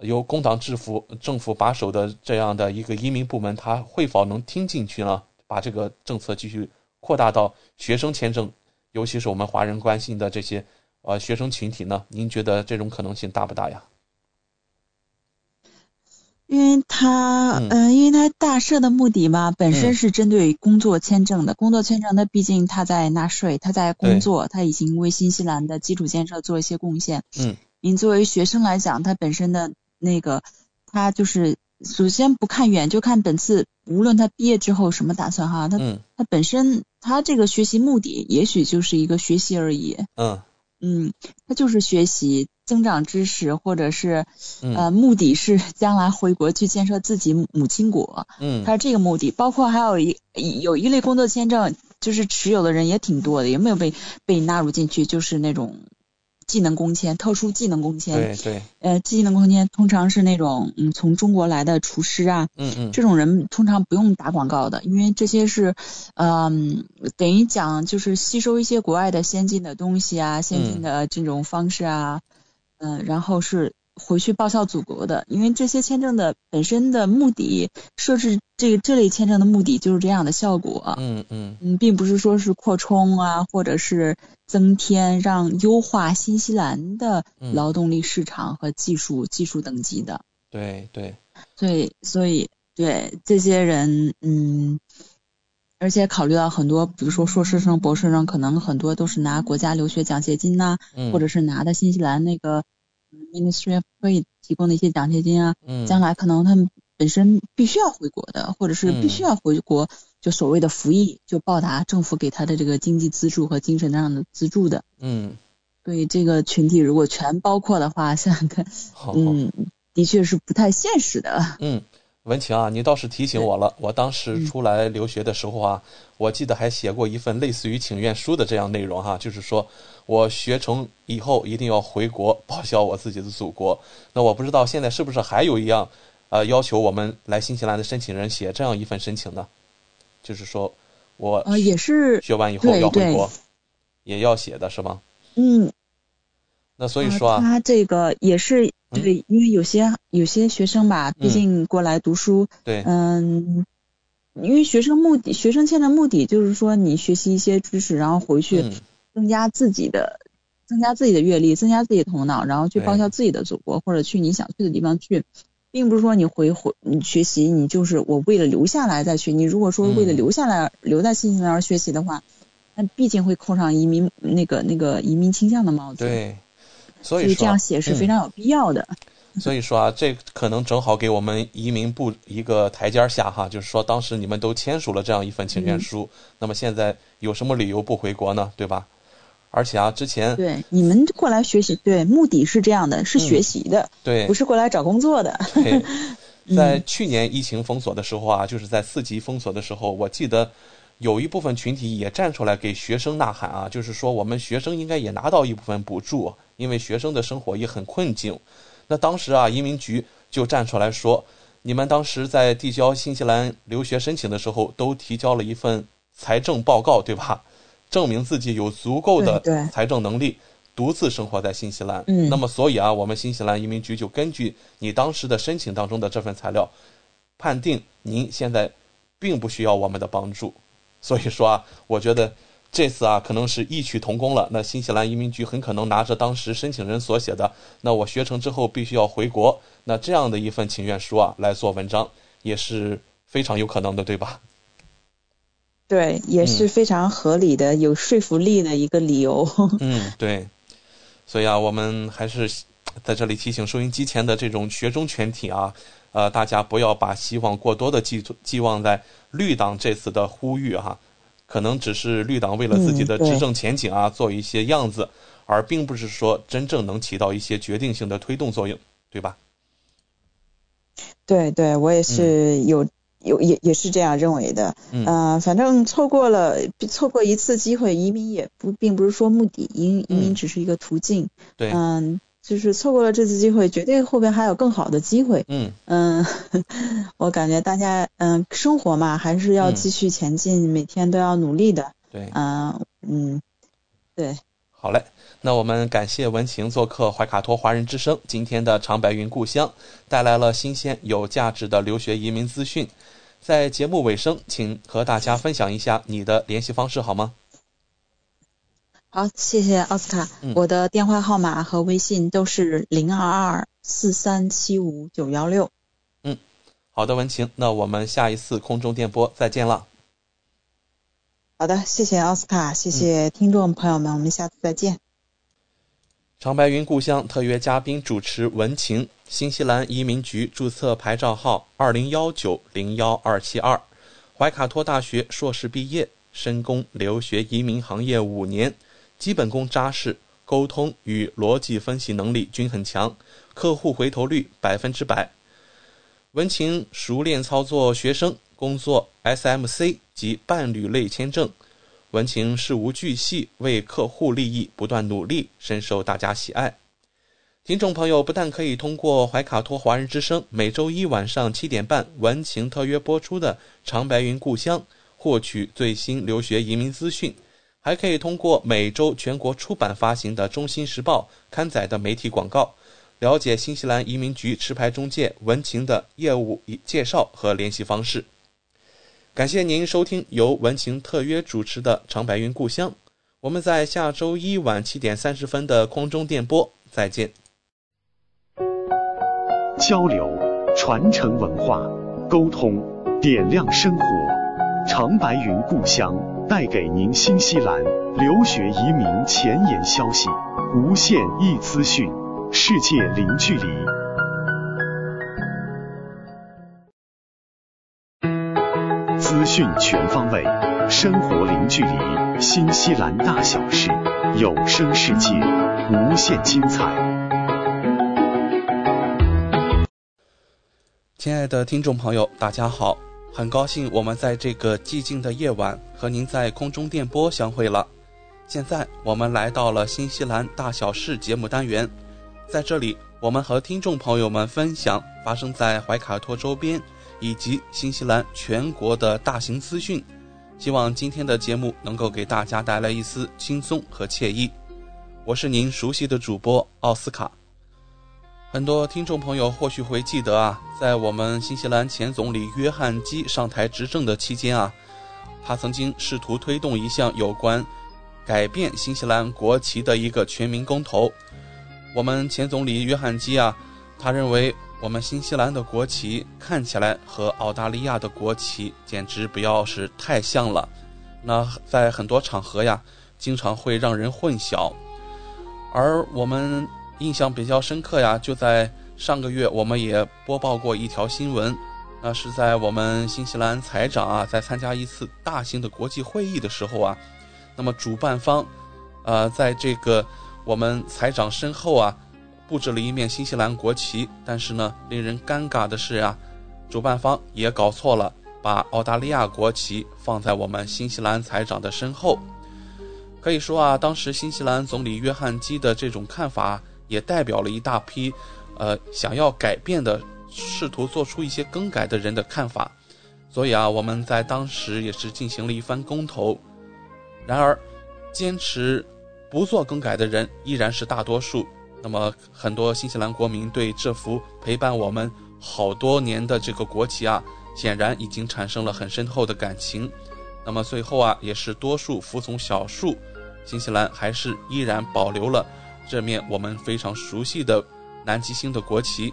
由工党制服政府把守的这样的一个移民部门，他会否能听进去呢？把这个政策继续扩大到学生签证，尤其是我们华人关心的这些呃学生群体呢？您觉得这种可能性大不大呀？因为他，嗯，因为他大赦的目的嘛，本身是针对工作签证的。工作签证，他毕竟他在纳税，他在工作，他已经为新西兰的基础建设做一些贡献。嗯，您作为学生来讲，他本身的。那个，他就是首先不看远，就看本次无论他毕业之后什么打算哈，他他本身他这个学习目的也许就是一个学习而已，嗯嗯，他就是学习增长知识，或者是呃目的是将来回国去建设自己母亲国，嗯，他是这个目的，包括还有一有一类工作签证，就是持有的人也挺多的，也没有被被纳入进去？就是那种。技能工签，特殊技能工签，对对，呃，技能工签通常是那种，嗯，从中国来的厨师啊，嗯嗯，这种人通常不用打广告的，因为这些是，嗯，等于讲就是吸收一些国外的先进的东西啊，先进的这种方式啊，嗯，然后是。回去报效祖国的，因为这些签证的本身的目的设置这这类签证的目的就是这样的效果。嗯嗯嗯，并不是说是扩充啊，或者是增添让优化新西兰的劳动力市场和技术技术等级的。对对。所以所以对这些人，嗯，而且考虑到很多，比如说硕士生、博士生，可能很多都是拿国家留学奖学金呐，或者是拿的新西兰那个。Ministry 可以提供的一些奖学金啊，将来可能他们本身必须要回国的，或者是必须要回国，就所谓的服役，就报答政府给他的这个经济资助和精神上的资助的。嗯，所以这个群体如果全包括的话，想想看，嗯，的确是不太现实的。嗯。文晴啊，你倒是提醒我了。我当时出来留学的时候啊，我记得还写过一份类似于请愿书的这样内容哈，就是说我学成以后一定要回国报效我自己的祖国。那我不知道现在是不是还有一样，呃，要求我们来新西兰的申请人写这样一份申请呢？就是说我呃也是学完以后要回国，也要写的是吗？嗯。那所以说啊，他这个也是对，因为有些有些学生吧，毕竟过来读书，对，嗯，因为学生目的，学生签的目的就是说你学习一些知识，然后回去增加自己的，增加自己的阅历，增加自己的头脑，然后去报效自己的祖国，或者去你想去的地方去，并不是说你回回你学习，你就是我为了留下来再去。你如果说为了留下来留在新西兰而学习的话，那毕竟会扣上移民那个那个移民倾向的帽子。对。所以这样写是非常有必要的。所以说啊，这可能正好给我们移民部一个台阶下哈，就是说当时你们都签署了这样一份请愿书，那么现在有什么理由不回国呢？对吧？而且啊，之前对你们过来学习，对目的是这样的，是学习的，对，不是过来找工作的。对，在去年疫情封锁的时候啊，就是在四级封锁的时候，我记得。有一部分群体也站出来给学生呐喊啊，就是说我们学生应该也拿到一部分补助，因为学生的生活也很困境。那当时啊，移民局就站出来说，你们当时在递交新西兰留学申请的时候，都提交了一份财政报告，对吧？证明自己有足够的财政能力，独自生活在新西兰。嗯，那么所以啊，我们新西兰移民局就根据你当时的申请当中的这份材料，判定您现在并不需要我们的帮助。所以说啊，我觉得这次啊，可能是异曲同工了。那新西兰移民局很可能拿着当时申请人所写的“那我学成之后必须要回国”那这样的一份请愿书啊来做文章，也是非常有可能的，对吧？对，也是非常合理的、有说服力的一个理由。嗯，对。所以啊，我们还是在这里提醒收音机前的这种学中全体啊，呃，大家不要把希望过多的寄寄望在绿党这次的呼吁哈，可能只是绿党为了自己的执政前景啊做一些样子，而并不是说真正能起到一些决定性的推动作用，对吧？对对，我也是有。有也也是这样认为的，嗯，反正错过了错过一次机会，移民也不并不是说目的，移移民只是一个途径，对，嗯，就是错过了这次机会，绝对后边还有更好的机会，嗯嗯，我感觉大家嗯生活嘛还是要继续前进，每天都要努力的，对，嗯嗯，对，好嘞。那我们感谢文晴做客怀卡托华人之声，今天的长白云故乡带来了新鲜有价值的留学移民资讯。在节目尾声，请和大家分享一下你的联系方式好吗？好，谢谢奥斯卡。我的电话号码和微信都是零二二四三七五九幺六。嗯，好的，文晴，那我们下一次空中电波再见了。好的，谢谢奥斯卡，谢谢听众朋友们，我们下次再见。长白云故乡特约嘉宾主持文晴，新西兰移民局注册牌照号二零幺九零幺二七二，怀卡托大学硕士毕业，深工留学移民行业五年，基本功扎实，沟通与逻辑分析能力均很强，客户回头率百分之百。文晴熟练操作学生工作 SMC 及伴侣类签证。文晴事无巨细，为客户利益不断努力，深受大家喜爱。听众朋友不但可以通过怀卡托华人之声每周一晚上七点半文晴特约播出的《长白云故乡》获取最新留学移民资讯，还可以通过每周全国出版发行的《中新时报》刊载的媒体广告，了解新西兰移民局持牌中介文晴的业务介绍和联系方式。感谢您收听由文晴特约主持的《长白云故乡》，我们在下周一晚七点三十分的空中电波再见。交流、传承文化、沟通、点亮生活，《长白云故乡》带给您新西兰留学移民前沿消息，无限易资讯，世界零距离。资讯全方位，生活零距离，新西兰大小事，有声世界，无限精彩。亲爱的听众朋友，大家好，很高兴我们在这个寂静的夜晚和您在空中电波相会了。现在我们来到了新西兰大小事节目单元，在这里我们和听众朋友们分享发生在怀卡托周边。以及新西兰全国的大型资讯，希望今天的节目能够给大家带来一丝轻松和惬意。我是您熟悉的主播奥斯卡。很多听众朋友或许会记得啊，在我们新西兰前总理约翰基上台执政的期间啊，他曾经试图推动一项有关改变新西兰国旗的一个全民公投。我们前总理约翰基啊，他认为。我们新西兰的国旗看起来和澳大利亚的国旗简直不要是太像了，那在很多场合呀，经常会让人混淆。而我们印象比较深刻呀，就在上个月，我们也播报过一条新闻，那是在我们新西兰财长啊，在参加一次大型的国际会议的时候啊，那么主办方，呃，在这个我们财长身后啊。布置了一面新西兰国旗，但是呢，令人尴尬的是呀，主办方也搞错了，把澳大利亚国旗放在我们新西兰财长的身后。可以说啊，当时新西兰总理约翰基的这种看法，也代表了一大批，呃，想要改变的、试图做出一些更改的人的看法。所以啊，我们在当时也是进行了一番公投。然而，坚持不做更改的人依然是大多数。那么，很多新西兰国民对这幅陪伴我们好多年的这个国旗啊，显然已经产生了很深厚的感情。那么最后啊，也是多数服从少数，新西兰还是依然保留了这面我们非常熟悉的南极星的国旗。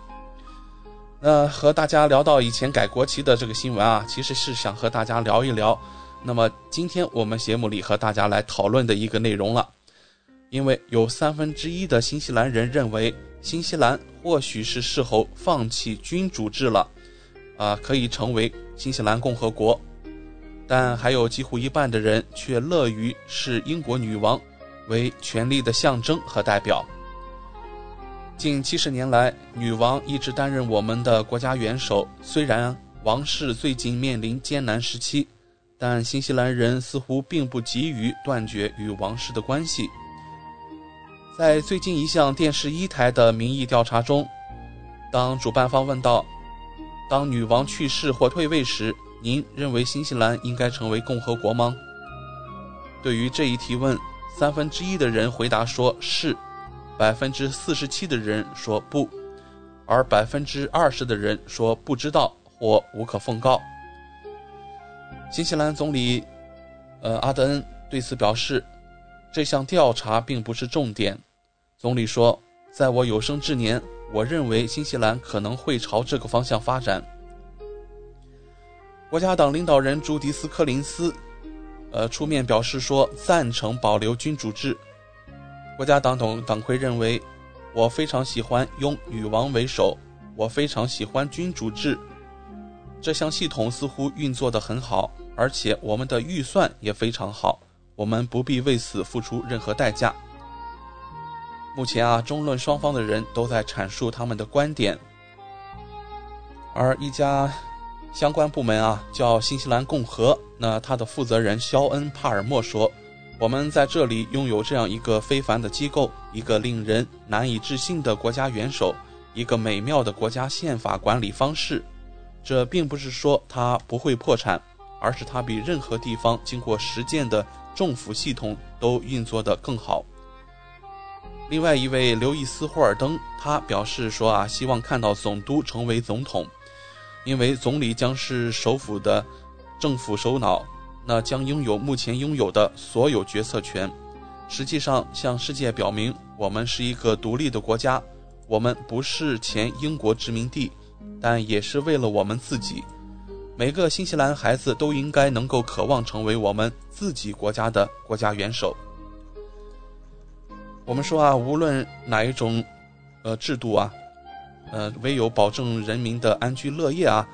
那和大家聊到以前改国旗的这个新闻啊，其实是想和大家聊一聊。那么今天我们节目里和大家来讨论的一个内容了，因为有三分之一的新西兰人认为新西兰或许是时候放弃君主制了，啊，可以成为新西兰共和国。但还有几乎一半的人却乐于是英国女王为权力的象征和代表。近七十年来，女王一直担任我们的国家元首。虽然王室最近面临艰难时期，但新西兰人似乎并不急于断绝与王室的关系。在最近一项电视一台的民意调查中，当主办方问到：“当女王去世或退位时，”您认为新西兰应该成为共和国吗？对于这一提问，三分之一的人回答说是，百分之四十七的人说不，而百分之二十的人说不知道或无可奉告。新西兰总理，呃，阿德恩对此表示，这项调查并不是重点。总理说，在我有生之年，我认为新西兰可能会朝这个方向发展。国家党领导人朱迪斯·柯林斯，呃，出面表示说赞成保留君主制。国家党统党魁认为，我非常喜欢用女王为首，我非常喜欢君主制。这项系统似乎运作得很好，而且我们的预算也非常好，我们不必为此付出任何代价。目前啊，中论双方的人都在阐述他们的观点，而一家。相关部门啊，叫新西兰共和。那他的负责人肖恩·帕尔默说：“我们在这里拥有这样一个非凡的机构，一个令人难以置信的国家元首，一个美妙的国家宪法管理方式。这并不是说它不会破产，而是它比任何地方经过实践的政府系统都运作得更好。”另外一位刘易斯·霍尔登，他表示说：“啊，希望看到总督成为总统。”因为总理将是首府的政府首脑，那将拥有目前拥有的所有决策权。实际上，向世界表明我们是一个独立的国家，我们不是前英国殖民地，但也是为了我们自己。每个新西兰孩子都应该能够渴望成为我们自己国家的国家元首。我们说啊，无论哪一种，呃，制度啊。呃，唯有保证人民的安居乐业啊，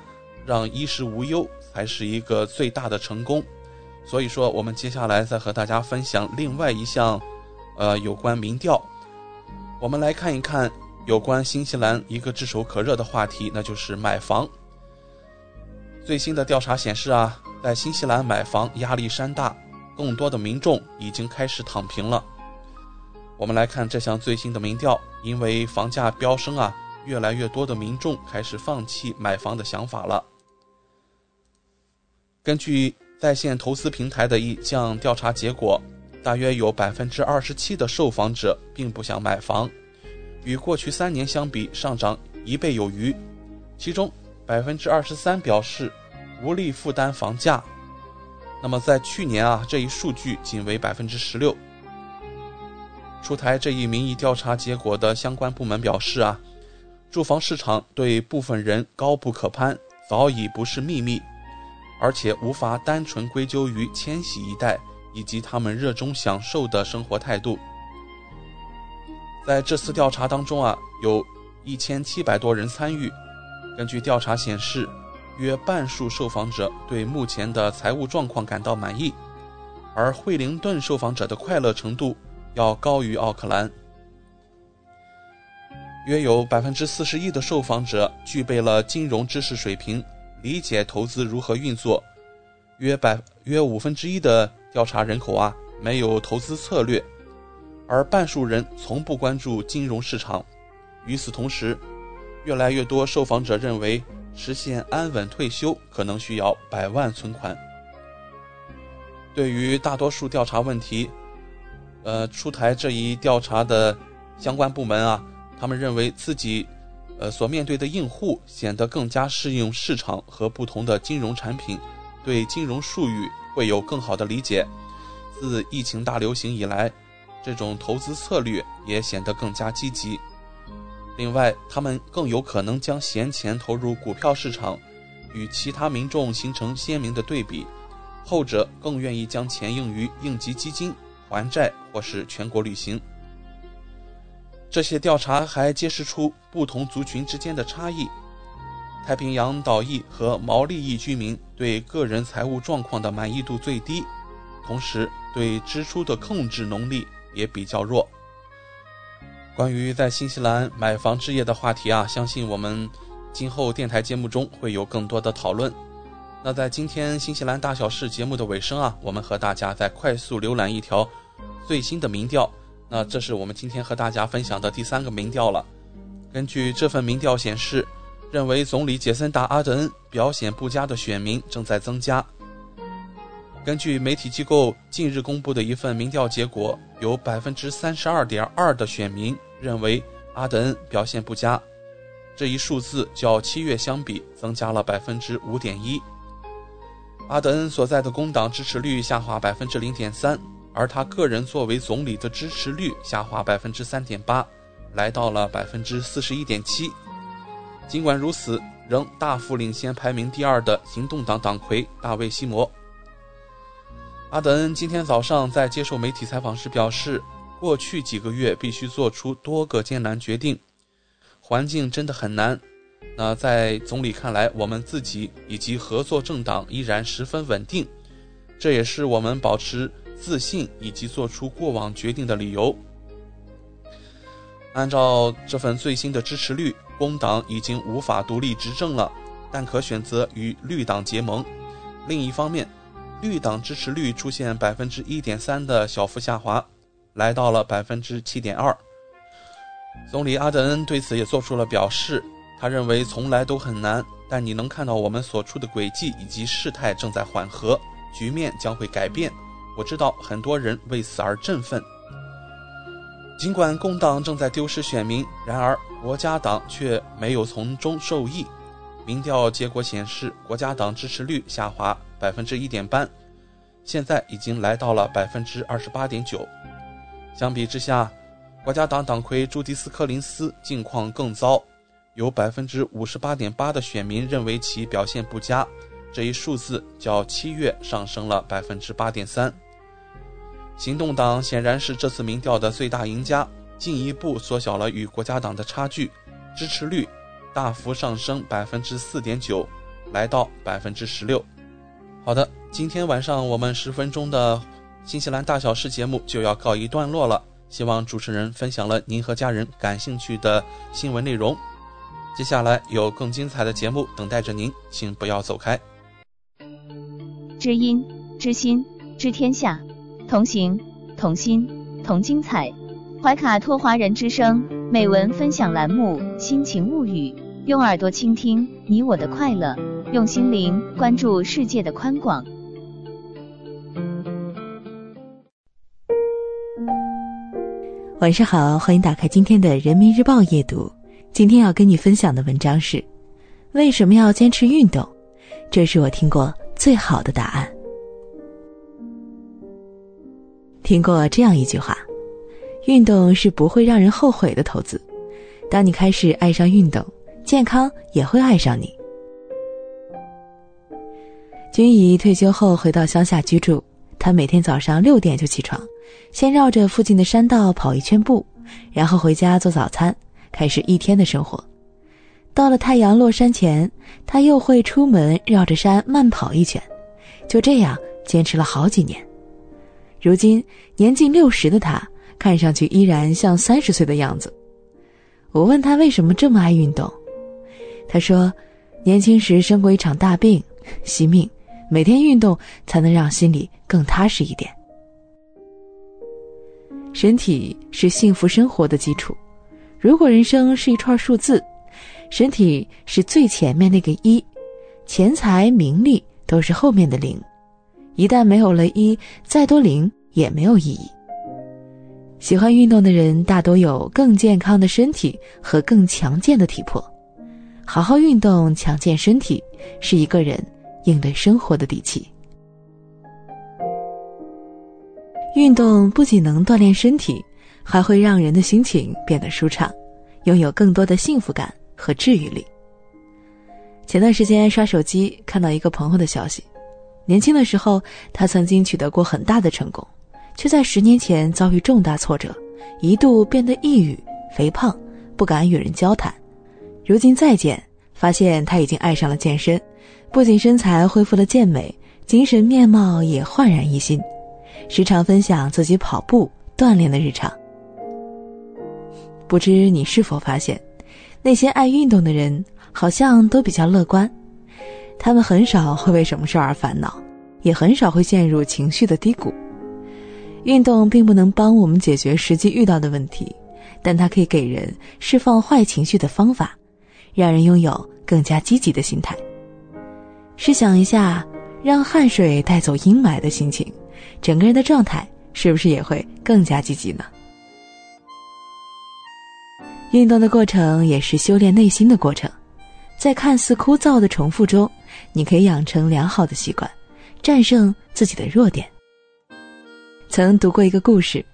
让衣食无忧，才是一个最大的成功。所以说，我们接下来再和大家分享另外一项，呃，有关民调。我们来看一看有关新西兰一个炙手可热的话题，那就是买房。最新的调查显示啊，在新西兰买房压力山大，更多的民众已经开始躺平了。我们来看这项最新的民调，因为房价飙升啊。越来越多的民众开始放弃买房的想法了。根据在线投资平台的一项调查结果，大约有百分之二十七的受访者并不想买房，与过去三年相比上涨一倍有余。其中百分之二十三表示无力负担房价。那么在去年啊，这一数据仅为百分之十六。出台这一民意调查结果的相关部门表示啊。住房市场对部分人高不可攀，早已不是秘密，而且无法单纯归咎于千禧一代以及他们热衷享受的生活态度。在这次调查当中啊，有一千七百多人参与。根据调查显示，约半数受访者对目前的财务状况感到满意，而惠灵顿受访者的快乐程度要高于奥克兰。约有百分之四十一的受访者具备了金融知识水平，理解投资如何运作。约百约五分之一的调查人口啊没有投资策略，而半数人从不关注金融市场。与此同时，越来越多受访者认为实现安稳退休可能需要百万存款。对于大多数调查问题，呃，出台这一调查的相关部门啊，他们认为自己，呃，所面对的用户显得更加适应市场和不同的金融产品，对金融术语会有更好的理解。自疫情大流行以来，这种投资策略也显得更加积极。另外，他们更有可能将闲钱投入股票市场，与其他民众形成鲜明的对比。后者更愿意将钱用于应急基金、还债或是全国旅行。这些调查还揭示出不同族群之间的差异。太平洋岛裔和毛利裔居民对个人财务状况的满意度最低，同时对支出的控制能力也比较弱。关于在新西兰买房置业的话题啊，相信我们今后电台节目中会有更多的讨论。那在今天新西兰大小事节目的尾声啊，我们和大家再快速浏览一条最新的民调。那这是我们今天和大家分享的第三个民调了。根据这份民调显示，认为总理杰森达阿德恩表现不佳的选民正在增加。根据媒体机构近日公布的一份民调结果，有百分之三十二点二的选民认为阿德恩表现不佳，这一数字较七月相比增加了百分之五点一。阿德恩所在的工党支持率下滑百分之零点三，而他个人作为总理的支持率下滑百分之三点八，来到了百分之四十一点七。尽管如此，仍大幅领先排名第二的行动党党魁大卫·西摩。阿德恩今天早上在接受媒体采访时表示，过去几个月必须做出多个艰难决定，环境真的很难。那在总理看来，我们自己以及合作政党依然十分稳定，这也是我们保持自信以及做出过往决定的理由。按照这份最新的支持率，工党已经无法独立执政了，但可选择与绿党结盟。另一方面，绿党支持率出现百分之一点三的小幅下滑，来到了百分之七点二。总理阿德恩对此也做出了表示，他认为从来都很难，但你能看到我们所处的轨迹以及事态正在缓和，局面将会改变。我知道很多人为此而振奋。尽管工党正在丢失选民，然而国家党却没有从中受益。民调结果显示，国家党支持率下滑。百分之一点半，现在已经来到了百分之二十八点九。相比之下，国家党党魁朱迪斯·科林斯境况更糟，有百分之五十八点八的选民认为其表现不佳，这一数字较七月上升了百分之八点三。行动党显然是这次民调的最大赢家，进一步缩小了与国家党的差距，支持率大幅上升百分之四点九，来到百分之十六。好的，今天晚上我们十分钟的新西兰大小事节目就要告一段落了。希望主持人分享了您和家人感兴趣的新闻内容。接下来有更精彩的节目等待着您，请不要走开。知音、知心、知天下，同行、同心、同精彩。怀卡托华人之声美文分享栏目《心情物语》，用耳朵倾听你我的快乐。用心灵关注世界的宽广。晚上好，欢迎打开今天的《人民日报》夜读。今天要跟你分享的文章是：为什么要坚持运动？这是我听过最好的答案。听过这样一句话：运动是不会让人后悔的投资。当你开始爱上运动，健康也会爱上你。君怡退休后回到乡下居住，他每天早上六点就起床，先绕着附近的山道跑一圈步，然后回家做早餐，开始一天的生活。到了太阳落山前，他又会出门绕着山慢跑一圈，就这样坚持了好几年。如今年近六十的他，看上去依然像三十岁的样子。我问他为什么这么爱运动，他说，年轻时生过一场大病，惜命。每天运动才能让心里更踏实一点。身体是幸福生活的基础。如果人生是一串数字，身体是最前面那个一，钱财名利都是后面的零。一旦没有了一，再多零也没有意义。喜欢运动的人大多有更健康的身体和更强健的体魄。好好运动，强健身体，是一个人应对生活的底气。运动不仅能锻炼身体，还会让人的心情变得舒畅，拥有更多的幸福感和治愈力。前段时间刷手机看到一个朋友的消息。年轻的时候，他曾经取得过很大的成功，却在十年前遭遇重大挫折，一度变得抑郁、肥胖，不敢与人交谈。如今再见，发现他已经爱上了健身，不仅身材恢复了健美，精神面貌也焕然一新，时常分享自己跑步锻炼的日常。不知你是否发现，那些爱运动的人好像都比较乐观。他们很少会为什么事而烦恼，也很少会陷入情绪的低谷。运动并不能帮我们解决实际遇到的问题，但它可以给人释放坏情绪的方法，让人拥有更加积极的心态。试想一下，让汗水带走阴霾的心情，整个人的状态是不是也会更加积极呢？运动的过程也是修炼内心的过程，在看似枯燥的重复中。你可以养成良好的习惯，战胜自己的弱点。曾读过一个故事，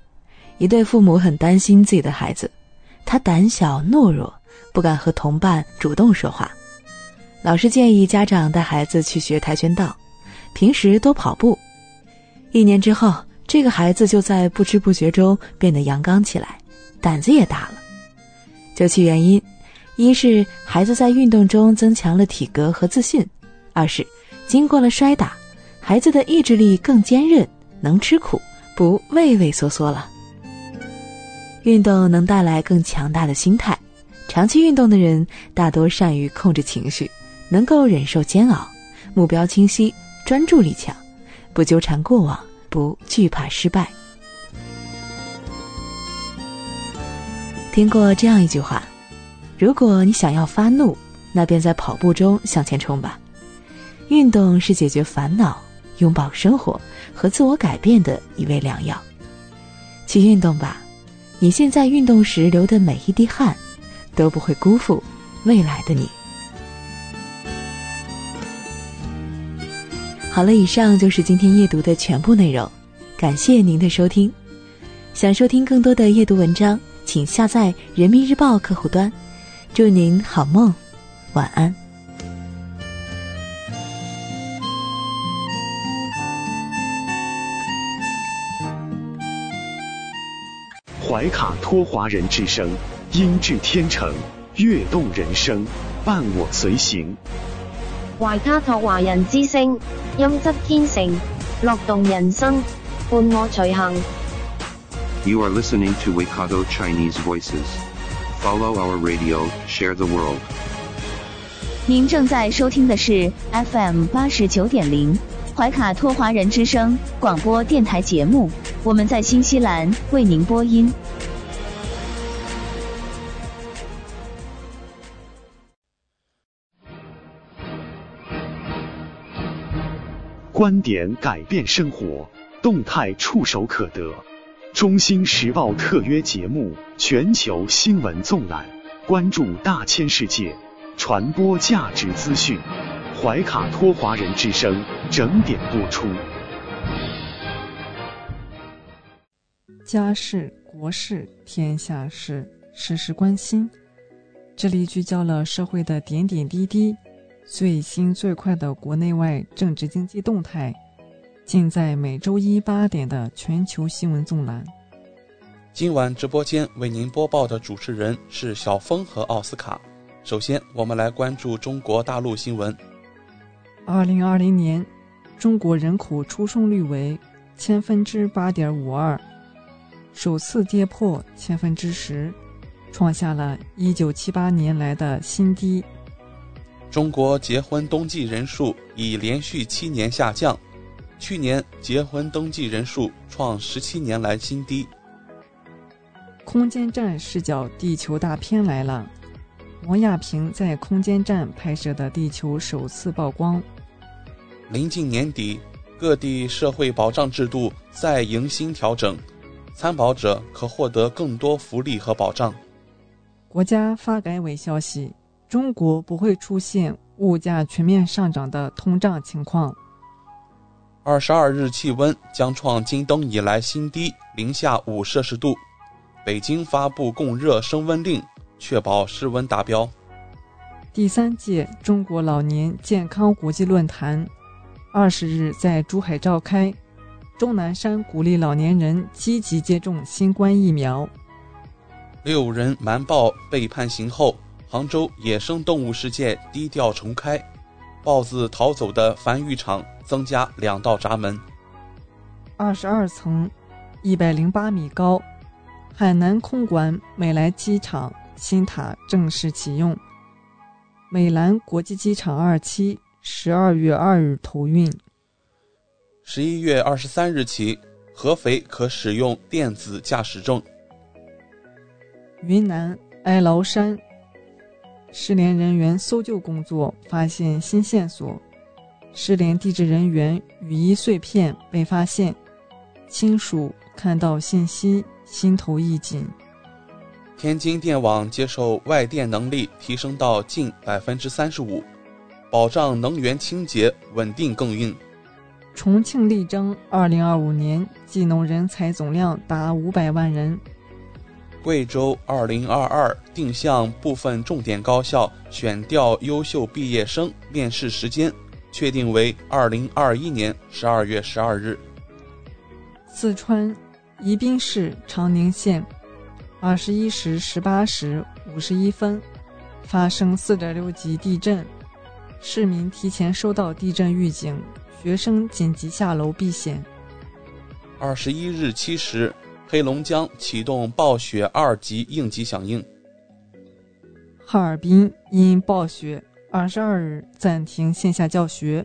一对父母很担心自己的孩子，他胆小懦弱，不敢和同伴主动说话。老师建议家长带孩子去学跆拳道，平时多跑步。一年之后，这个孩子就在不知不觉中变得阳刚起来，胆子也大了。究其原因，一是孩子在运动中增强了体格和自信。二是，经过了摔打，孩子的意志力更坚韧，能吃苦，不畏畏缩缩了。运动能带来更强大的心态，长期运动的人大多善于控制情绪，能够忍受煎熬，目标清晰，专注力强，不纠缠过往，不惧怕失败。听过这样一句话：如果你想要发怒，那便在跑步中向前冲吧。运动是解决烦恼、拥抱生活和自我改变的一味良药。去运动吧，你现在运动时流的每一滴汗，都不会辜负未来的你。好了，以上就是今天夜读的全部内容，感谢您的收听。想收听更多的夜读文章，请下载人民日报客户端。祝您好梦，晚安。怀卡托华人之声，音质天成，悦动人生，伴我随行。怀卡托华人之声，音质天成，乐动人生，伴我随行。You are listening to Waikato Chinese Voices. Follow our radio, share the world. 您正在收听的是 FM 八十九点零怀卡托华人之声广播电台节目。我们在新西兰为您播音。观点改变生活，动态触手可得。中新时报特约节目，全球新闻纵览，关注大千世界，传播价值资讯。怀卡托华人之声整点播出。家事、国事、天下事，时时关心。这里聚焦了社会的点点滴滴，最新最快的国内外政治经济动态，尽在每周一八点的全球新闻纵览。今晚直播间为您播报的主持人是小峰和奥斯卡。首先，我们来关注中国大陆新闻。二零二零年，中国人口出生率为千分之八点五二。首次跌破千分之十，创下了一九七八年来的新低。中国结婚登记人数已连续七年下降，去年结婚登记人数创十七年来新低。空间站视角，地球大片来了。王亚平在空间站拍摄的地球首次曝光。临近年底，各地社会保障制度再迎新调整，参保者可获得更多福利和保障。国家发改委消息，中国不会出现物价全面上涨的通胀情况。二十二日气温将创今冬以来新低，零下五摄氏度。北京发布供热升温令，确保室温达标。第三届中国老年健康国际论坛二十日在珠海召开，钟南山鼓励老年人积极接种新冠疫苗。六人瞒报被判刑后，杭州野生动物世界低调重开，豹子逃走的繁育场增加两道闸门。二十二层，一百零八米高。海南空管美莱机场新塔正式启用，美兰国际机场二期十二月二日投运。十一月二十三日起，合肥可使用电子驾驶证。云南哀牢山失联人员搜救工作发现新线索，失联地质人员雨衣碎片被发现，亲属看到信息。心头一紧。天津电网接受外电能力提升到近百分之三十五，保障能源清洁稳定供应。重庆力争二零二五年技能人才总量达五百万人。贵州二零二二定向部分重点高校选调优秀毕业生面试时间确定为二零二一年十二月十二日。四川。宜宾市长宁县，二十一时十八时五十一分，发生四点六级地震，市民提前收到地震预警，学生紧急下楼避险。二十一日七时，黑龙江启动暴雪二级应急响应。哈尔滨因暴雪，二十二日暂停线下教学。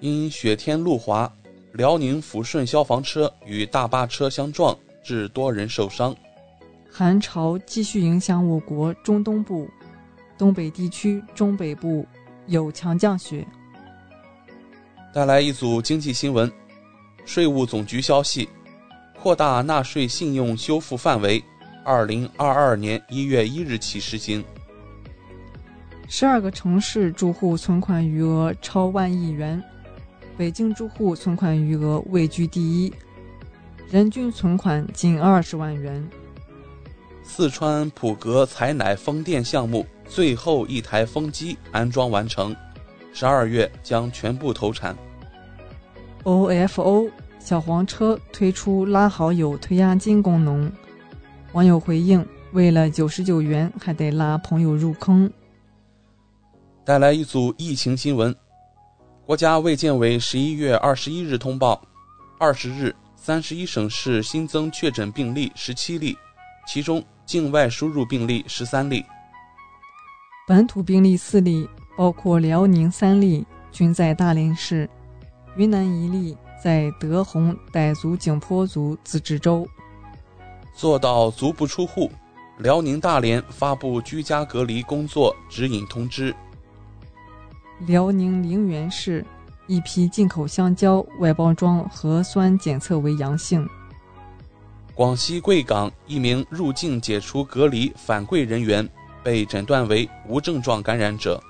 因雪天路滑。辽宁抚顺消防车与大巴车相撞，致多人受伤。寒潮继续影响我国中东部、东北地区中北部，有强降雪。带来一组经济新闻：税务总局消息，扩大纳税信用修复范围，二零二二年一月一日起实行。十二个城市住户存款余额超万亿元。北京住户存款余额位居第一，人均存款近二十万元。四川普格采奶风电项目最后一台风机安装完成，十二月将全部投产。OFO 小黄车推出拉好友退押金功能，网友回应：为了九十九元还得拉朋友入坑。带来一组疫情新闻。国家卫健委十一月二十一日通报，二十日三十一省市新增确诊病例十七例，其中境外输入病例十三例，本土病例四例，包括辽宁三例，均在大连市；云南一例在德宏傣族景颇族自治州。做到足不出户，辽宁大连发布居家隔离工作指引通知。辽宁凌源市一批进口香蕉外包装核酸检测为阳性。广西贵港一名入境解除隔离返贵人员被诊断为无症状感染者。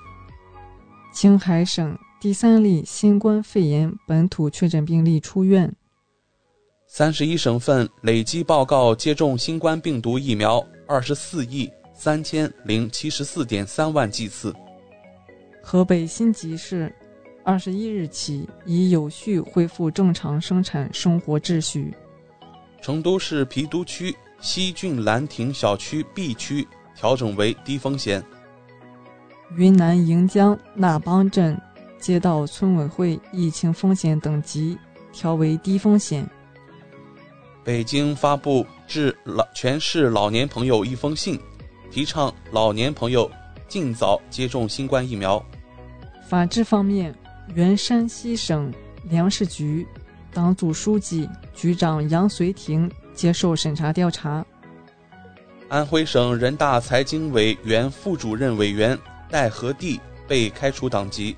青海省第三例新冠肺炎本土确诊病例出院。三十一省份累计报告接种新冠病毒疫苗二十四亿三千零七十四点三万剂次。河北辛集市，二十一日起已有序恢复正常生产生活秩序。成都市郫都区西郡兰亭小区 B 区调整为低风险。云南盈江那邦镇街道村委会疫情风险等级调为低风险。北京发布致老全市老年朋友一封信，提倡老年朋友尽早接种新冠疫苗。法治方面，原山西省粮食局党组书记、局长杨随庭接受审查调查。安徽省人大财经委原副主任委员戴和第被开除党籍。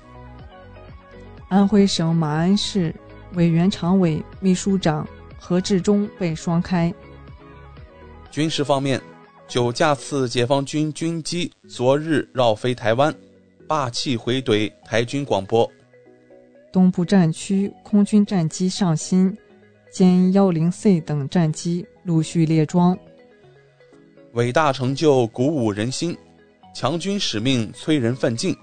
安徽省马鞍市委原常委、秘书长何志忠被双开。军事方面，九架次解放军军机昨日绕飞台湾，霸气回怼台军广播。东部战区空军战机上新、歼幺零 C 等战机陆续列装。伟大成就鼓舞人心，强军使命催人奋进。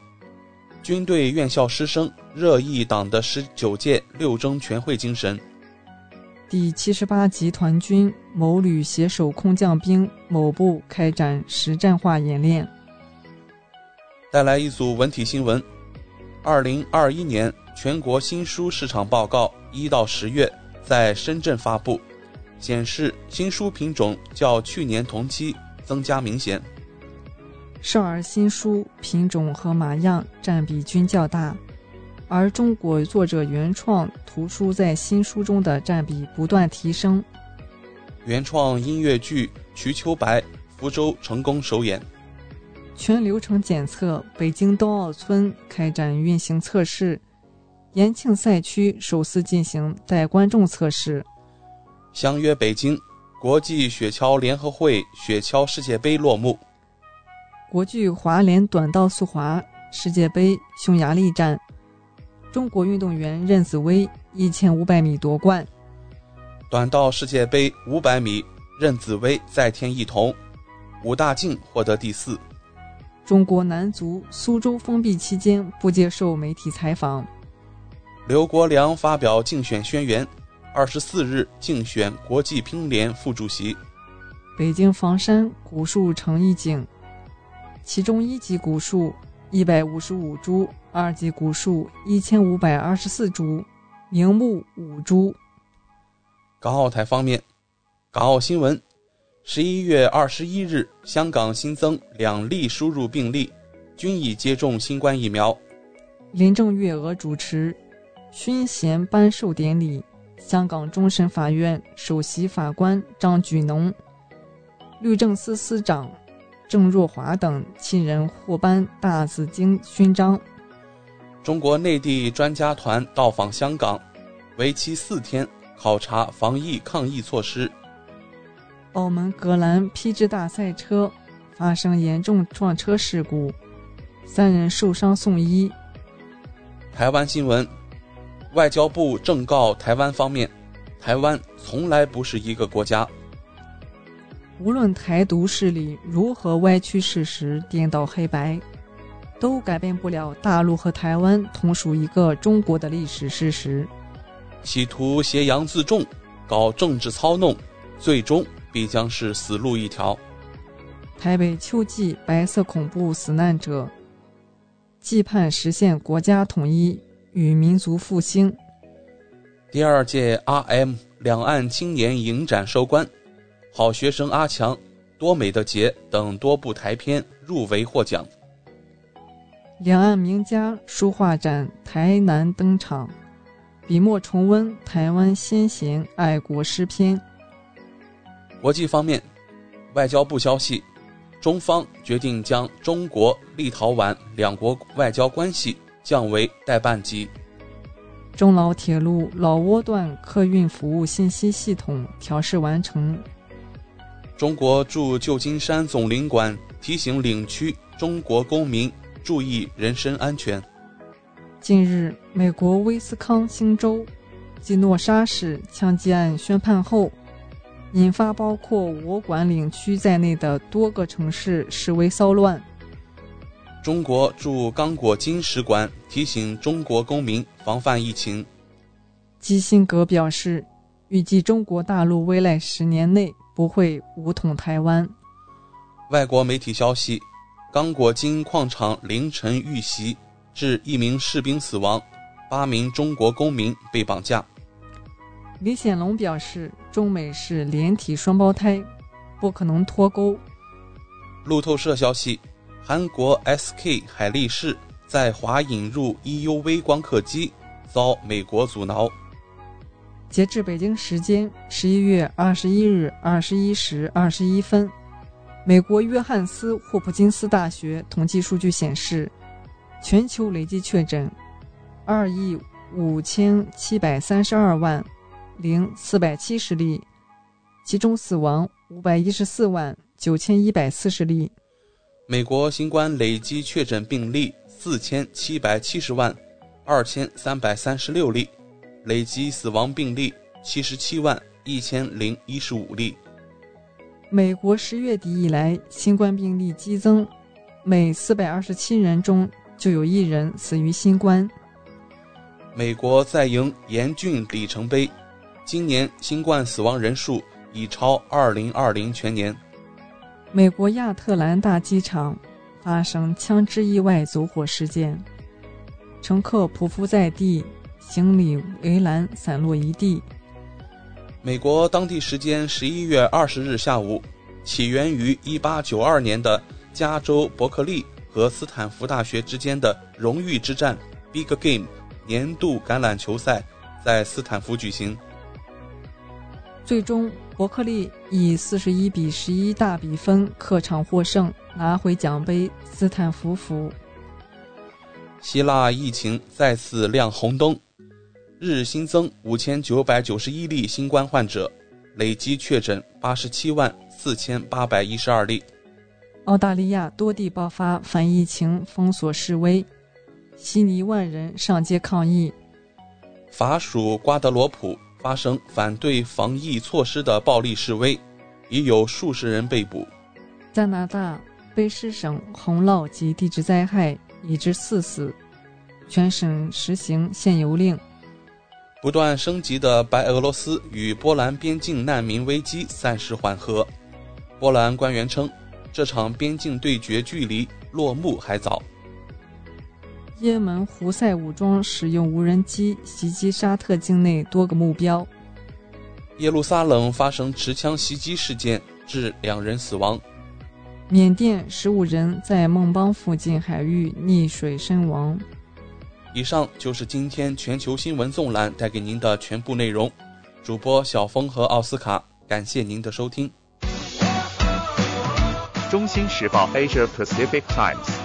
军队院校师生热议党的十九届六中全会精神。第七十八集团军某旅携手空降兵某部开展实战化演练。带来一组文体新闻：二零二一年全国新书市场报告一到十月在深圳发布，显示新书品种较去年同期增加明显。少儿新书品种和码样占比均较大，而中国作者原创图书在新书中的占比不断提升。原创音乐剧《瞿秋白》福州成功首演。全流程检测，北京冬奥村开展运行测试，延庆赛区首次进行带观众测试。相约北京，国际雪橇联合会雪橇世界杯落幕。国际滑联短道速滑世界杯匈牙利站，中国运动员任子威一千五百米夺冠。短道世界杯五百米，任子威再添一铜，武大靖获得第四。中国男足苏州封闭期间不接受媒体采访。刘国梁发表竞选宣言，二十四日竞选国际乒联副主席。北京房山古树成一景。其中一级古树一百五十五株，二级古树一千五百二十四株，名木五株。港澳台方面，港澳新闻：十一月二十一日，香港新增两例输入病例，均已接种新冠疫苗。林郑月娥主持勋衔颁授典礼，香港终审法院首席法官张举能、律政司司长。郑若骅等七人获颁大紫荆勋章。中国内地专家团到访香港，为期四天考察防疫抗疫措施。澳门格兰披治大赛车发生严重撞车事故，三人受伤送医。台湾新闻：外交部正告台湾方面，台湾从来不是一个国家。无论台独势力如何歪曲事实、颠倒黑白，都改变不了大陆和台湾同属一个中国的历史事实。企图挟洋自重、搞政治操弄，最终必将是死路一条。台北秋季白色恐怖死难者，冀盼实现国家统一与民族复兴。第二届 RM 两岸青年影展收官。好学生阿强、多美的节等多部台片入围获奖。两岸名家书画展台南登场，笔墨重温台湾先贤爱国诗篇。国际方面，外交部消息，中方决定将中国立陶宛两国外交关系降为代办级。中老铁路老挝段客运服务信息系统调试完成。中国驻旧金山总领馆提醒领区中国公民注意人身安全。近日，美国威斯康星州基诺沙市枪击案宣判后，引发包括我管领区在内的多个城市示威骚乱。中国驻刚果金使馆提醒中国公民防范疫情。基辛格表示，预计中国大陆未来十年内。不会武统台湾。外国媒体消息，刚果金矿场凌晨遇袭，致一名士兵死亡，八名中国公民被绑架。李显龙表示，中美是连体双胞胎，不可能脱钩。路透社消息，韩国 SK 海力士在华引入 EUV 光刻机，遭美国阻挠。截至北京时间十一月二十一日二十一时二十一分，美国约翰斯霍普金斯大学统计数据显示，全球累计确诊二亿五千七百三十二万零四百七十例，其中死亡五百一十四万九千一百四十例。美国新冠累计确诊病例四千七百七十万二千三百三十六例，累计死亡病例七十七万一千零一十五例。美国十月底以来，新冠病例激增，每四百二十七人中就有一人死于新冠。美国在迎严峻里程碑，今年新冠死亡人数已超二零二零全年。美国亚特兰大机场发生枪支意外走火事件，乘客匍匐在地，行李围栏散落一地。美国当地时间十一月二十日下午，起源于一八九二年的加州伯克利和斯坦福大学之间的荣誉之战 （Big Game） 年度橄榄球赛在斯坦福举行。最终，伯克利以四十一比十一大比分客场获胜，拿回奖杯。斯坦福服。希腊疫情再次亮红灯。日新增五千九百九十一例新冠患者，累计确诊八十七万四千八百一十二例。澳大利亚多地爆发反疫情封锁示威，悉尼万人上街抗议。法属瓜德罗普发生反对防疫措施的暴力示威，已有数十人被捕。加拿大卑诗省洪涝及地质灾害已致四死，全省实行限游令。不断升级的白俄罗斯与波兰边境难民危机暂时缓和。波兰官员称，这场边境对决距离落幕还早。也门胡塞武装使用无人机袭击沙特境内多个目标。耶路撒冷发生持枪袭击事件，致两人死亡。缅甸十五人在孟邦附近海域溺水身亡。以上就是今天全球新闻纵览带给您的全部内容。主播小峰和奥斯卡，感谢您的收听。中新时报 Asia Pacific Times，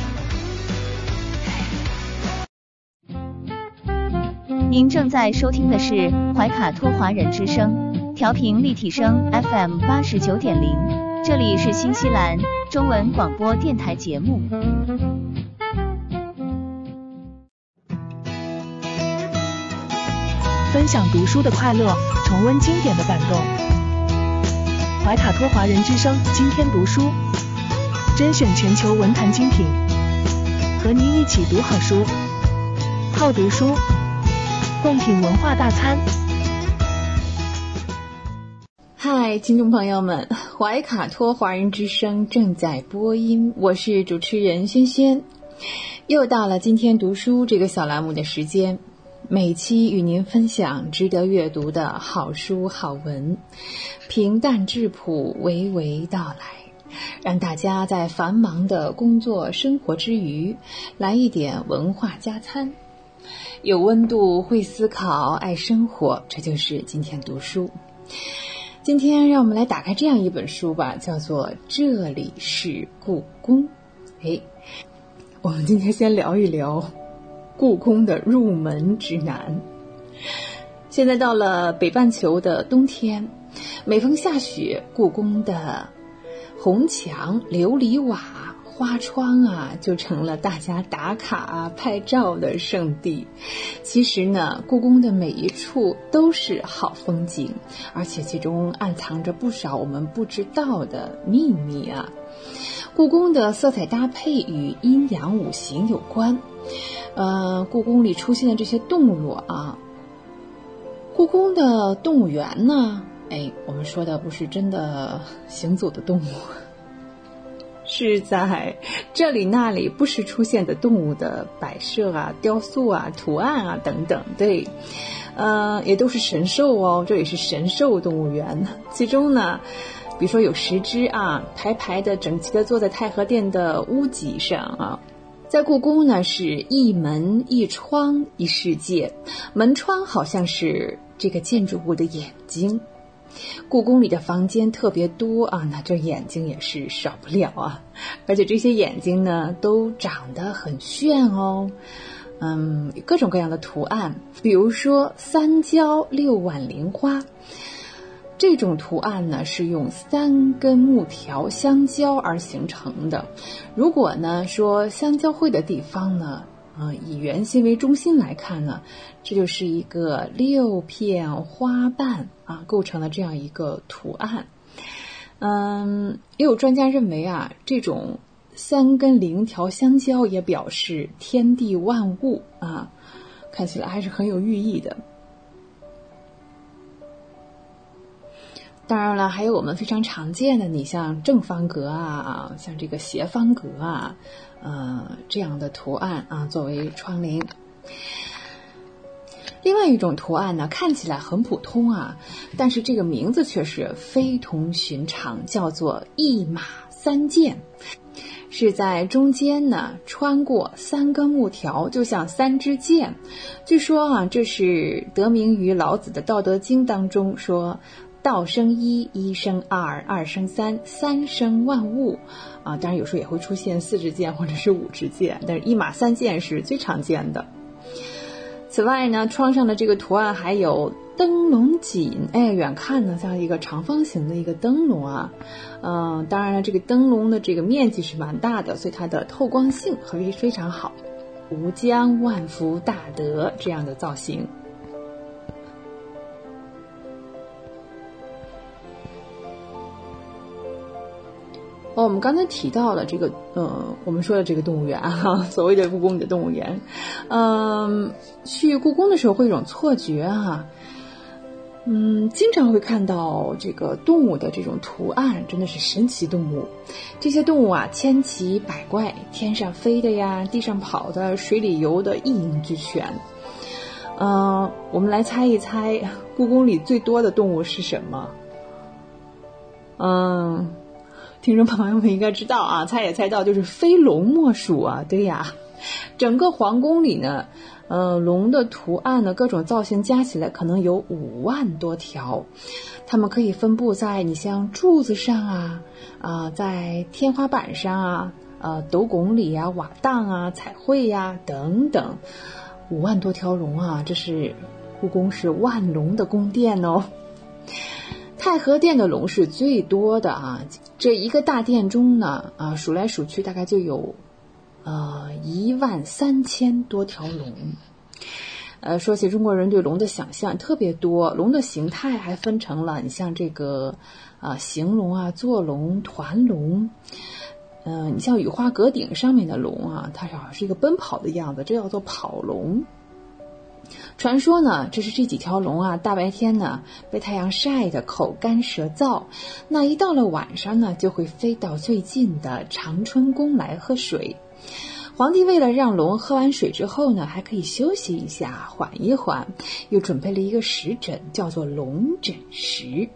您正在收听的是怀卡托华人之声，调频立体声 FM 八十九点零，这里是新西兰中文广播电台节目。分享读书的快乐，重温经典的感动。怀卡托华人之声今天读书，甄选全球文坛精品，和您一起读好书，好读书，贡品文化大餐。嗨，听众朋友们，怀卡托华人之声正在播音，我是主持人轩轩，又到了今天读书这个小栏目的时间。每期与您分享值得阅读的好书好文，平淡质朴，娓娓道来，让大家在繁忙的工作生活之余，来一点文化加餐。有温度，会思考，爱生活，这就是今天读书。今天让我们来打开这样一本书吧，叫做《这里是故宫》。哎，我们今天先聊一聊。故宫的入门指南。现在到了北半球的冬天，每逢下雪，故宫的红墙、琉璃瓦、花窗啊，就成了大家打卡啊拍照的圣地。其实呢，故宫的每一处都是好风景，而且其中暗藏着不少我们不知道的秘密啊。故宫的色彩搭配与阴阳五行有关。呃，故宫里出现的这些动物啊，故宫的动物园呢，哎，我们说的不是真的行走的动物，是在这里那里不时出现的动物的摆设啊、雕塑啊、图案啊等等，对，呃，也都是神兽哦。这里是神兽动物园，其中呢，比如说有十只啊，排排的整齐的坐在太和殿的屋脊上啊。在故宫呢，是一门一窗一世界，门窗好像是这个建筑物的眼睛。故宫里的房间特别多啊，那这眼睛也是少不了啊。而且这些眼睛呢，都长得很炫哦，嗯，各种各样的图案，比如说三交六碗菱花。这种图案呢，是用三根木条相交而形成的。如果呢说相交汇的地方呢，啊，以圆心为中心来看呢，这就是一个六片花瓣啊构成了这样一个图案。嗯，也有专家认为啊，这种三根菱条相交也表示天地万物啊，看起来还是很有寓意的。当然了，还有我们非常常见的，你像正方格啊，像这个斜方格啊，呃，这样的图案啊，作为窗棂。另外一种图案呢，看起来很普通啊，但是这个名字却是非同寻常，叫做一马三箭，是在中间呢穿过三根木条，就像三支箭。据说啊，这是得名于老子的《道德经》当中说。道生一，一生二，二生三，三生万物，啊，当然有时候也会出现四支箭或者是五支箭，但是一马三箭是最常见的。此外呢，窗上的这个图案还有灯笼锦，哎，远看呢像一个长方形的一个灯笼啊，嗯，当然了，这个灯笼的这个面积是蛮大的，所以它的透光性会非常好。吴江万福大德这样的造型。我们刚才提到了这个，呃，我们说的这个动物园哈，所谓的故宫里的动物园，嗯，去故宫的时候会有一种错觉哈，嗯，经常会看到这个动物的这种图案，真的是神奇动物。这些动物啊，千奇百怪，天上飞的呀，地上跑的，水里游的，一应俱全。嗯，我们来猜一猜，故宫里最多的动物是什么？嗯。听众朋友们应该知道啊，猜也猜到，就是非龙莫属啊。对呀，整个皇宫里呢，呃，龙的图案呢，各种造型加起来可能有五万多条，它们可以分布在你像柱子上啊，啊，在天花板上啊，呃，斗拱里啊、瓦当啊、彩绘呀等等，五万多条龙啊，这是故宫是万龙的宫殿哦。太和殿的龙是最多的啊，这一个大殿中呢，啊数来数去大概就有，呃一万三千多条龙。呃，说起中国人对龙的想象特别多，龙的形态还分成了，你像这个啊行龙啊、坐龙、团龙，嗯，你像雨花阁顶上面的龙啊，它好像是一个奔跑的样子，这叫做跑龙。传说呢，这是这几条龙啊，大白天呢被太阳晒得口干舌燥，那一到了晚上呢，就会飞到最近的长春宫来喝水。皇帝为了让龙喝完水之后呢，还可以休息一下，缓一缓，又准备了一个石枕，叫做龙枕石。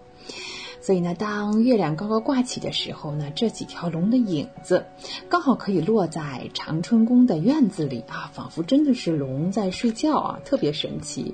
所以呢，当月亮高高挂起的时候呢，这几条龙的影子刚好可以落在长春宫的院子里啊，仿佛真的是龙在睡觉啊，特别神奇。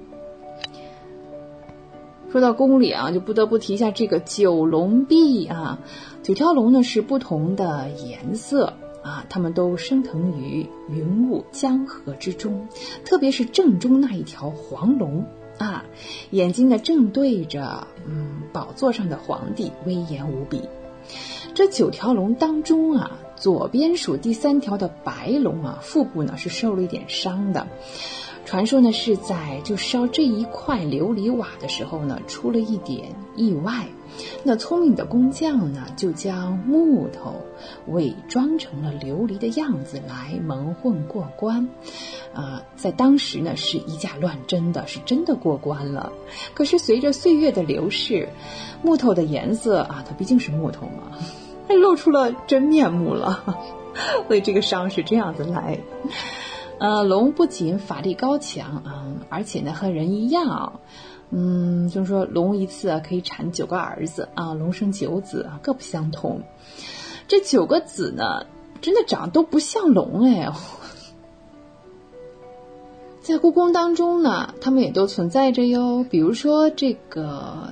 说到宫里啊，就不得不提一下这个九龙壁啊，九条龙呢是不同的颜色啊，它们都升腾于云雾江河之中，特别是正中那一条黄龙。啊，眼睛呢正对着嗯宝座上的皇帝，威严无比。这九条龙当中啊，左边数第三条的白龙啊，腹部呢是受了一点伤的。传说呢是在就烧这一块琉璃瓦的时候呢，出了一点意外。那聪明的工匠呢，就将木头伪装成了琉璃的样子来蒙混过关。啊，在当时呢是以假乱真的，是真的过关了。可是随着岁月的流逝，木头的颜色啊，它毕竟是木头嘛，它 露出了真面目了。所以这个伤是这样子来。呃，龙不仅法力高强啊，而且呢和人一样，嗯，就是说龙一次啊可以产九个儿子啊，龙生九子啊，各不相同。这九个子呢，真的长得都不像龙哎。在故宫当中呢，他们也都存在着哟。比如说这个，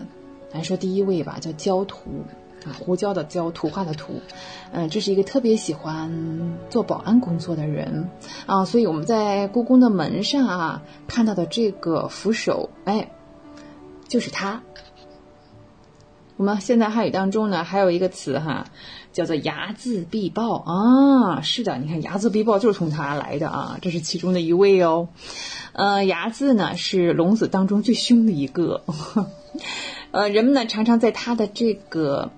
来说第一位吧，叫焦图啊，胡椒的椒，图画的图。嗯，这是一个特别喜欢做保安工作的人啊，所以我们在故宫的门上啊看到的这个扶手，哎，就是他。我们现在汉语当中呢，还有一个词哈，叫做睚眦必报啊。是的，你看睚眦必报就是从他来的啊，这是其中的一位哦。呃，睚眦呢是龙子当中最凶的一个，呃，人们呢常常在他的这个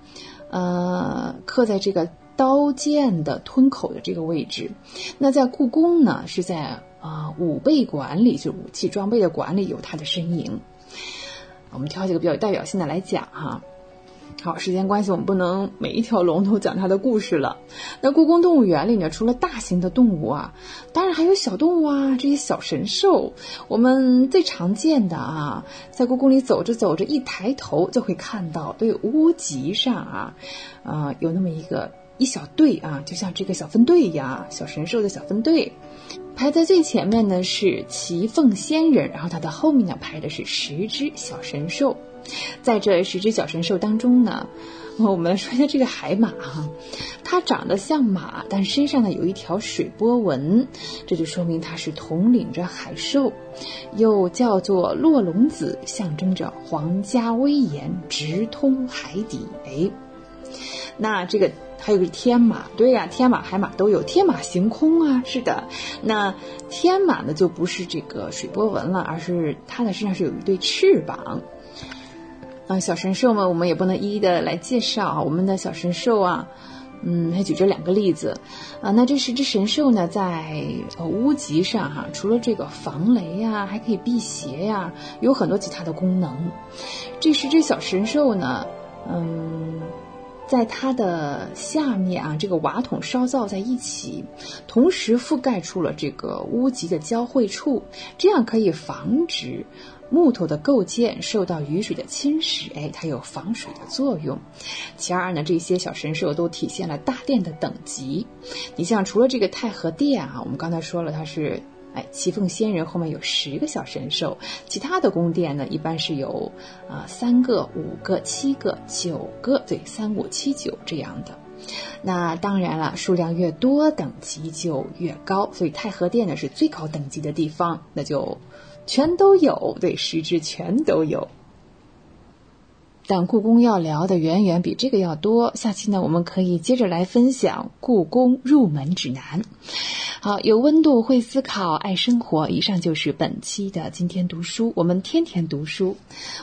呃刻在这个刀剑的吞口的这个位置。那在故宫呢，是在啊武备馆里，就武器装备的馆里有他的身影。我们挑几个比较有代表性的来讲哈。好，时间关系，我们不能每一条龙都讲它的故事了。那故宫动物园里呢，除了大型的动物啊，当然还有小动物啊，这些小神兽。我们最常见的啊，在故宫里走着走着，一抬头就会看到，对屋脊上啊，啊，有那么一个一小队啊，就像这个小分队一样，小神兽的小分队。排在最前面呢是奇凤仙人，然后它的后面呢排的是十只小神兽。在这十只小神兽当中呢，我们说一下这个海马哈，它长得像马，但身上呢有一条水波纹，这就说明它是统领着海兽，又叫做洛龙子，象征着皇家威严，直通海底。哎，那这个还有个天马，对呀，天马海马都有，天马行空啊，是的。那天马呢就不是这个水波纹了，而是它的身上是有一对翅膀。啊，小神兽们，我们也不能一一的来介绍啊。我们的小神兽啊，嗯，还举这两个例子啊。那这十只神兽呢，在屋脊上哈，除了这个防雷呀，还可以辟邪呀，有很多其他的功能。这十只小神兽呢，嗯，在它的下面啊，这个瓦筒烧造在一起，同时覆盖出了这个屋脊的交汇处，这样可以防止。木头的构件受到雨水的侵蚀，哎，它有防水的作用。其二呢，这些小神兽都体现了大殿的等级。你像除了这个太和殿啊，我们刚才说了它是，哎，奇凤仙人后面有十个小神兽，其他的宫殿呢一般是有啊三个、五个、七个、九个，对，三五七九这样的。那当然了，数量越多，等级就越高。所以太和殿呢是最高等级的地方，那就。全都有，对，十只全都有。但故宫要聊的远远比这个要多。下期呢，我们可以接着来分享故宫入门指南。好，有温度，会思考，爱生活。以上就是本期的今天读书，我们天天读书。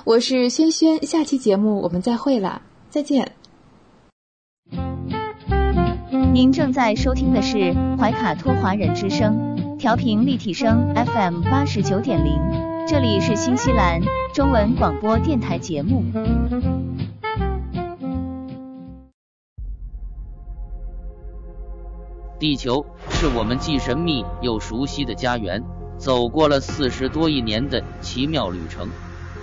我是轩轩，下期节目我们再会了，再见。您正在收听的是怀卡托华人之声。调频立体声 FM 八十九点零，这里是新西兰中文广播电台节目。地球是我们既神秘又熟悉的家园，走过了四十多亿年的奇妙旅程。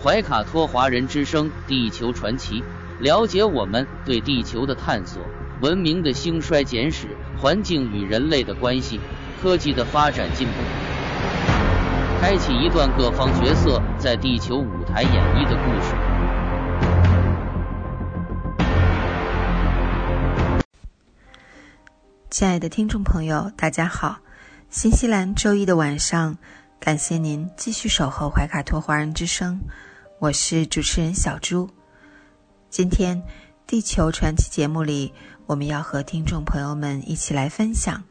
怀卡托华人之声《地球传奇》，了解我们对地球的探索，文明的兴衰简史，环境与人类的关系。科技的发展进步，开启一段各方角色在地球舞台演绎的故事。亲爱的听众朋友，大家好！新西兰周一的晚上，感谢您继续守候怀卡托华人之声，我是主持人小朱。今天《地球传奇》节目里，我们要和听众朋友们一起来分享。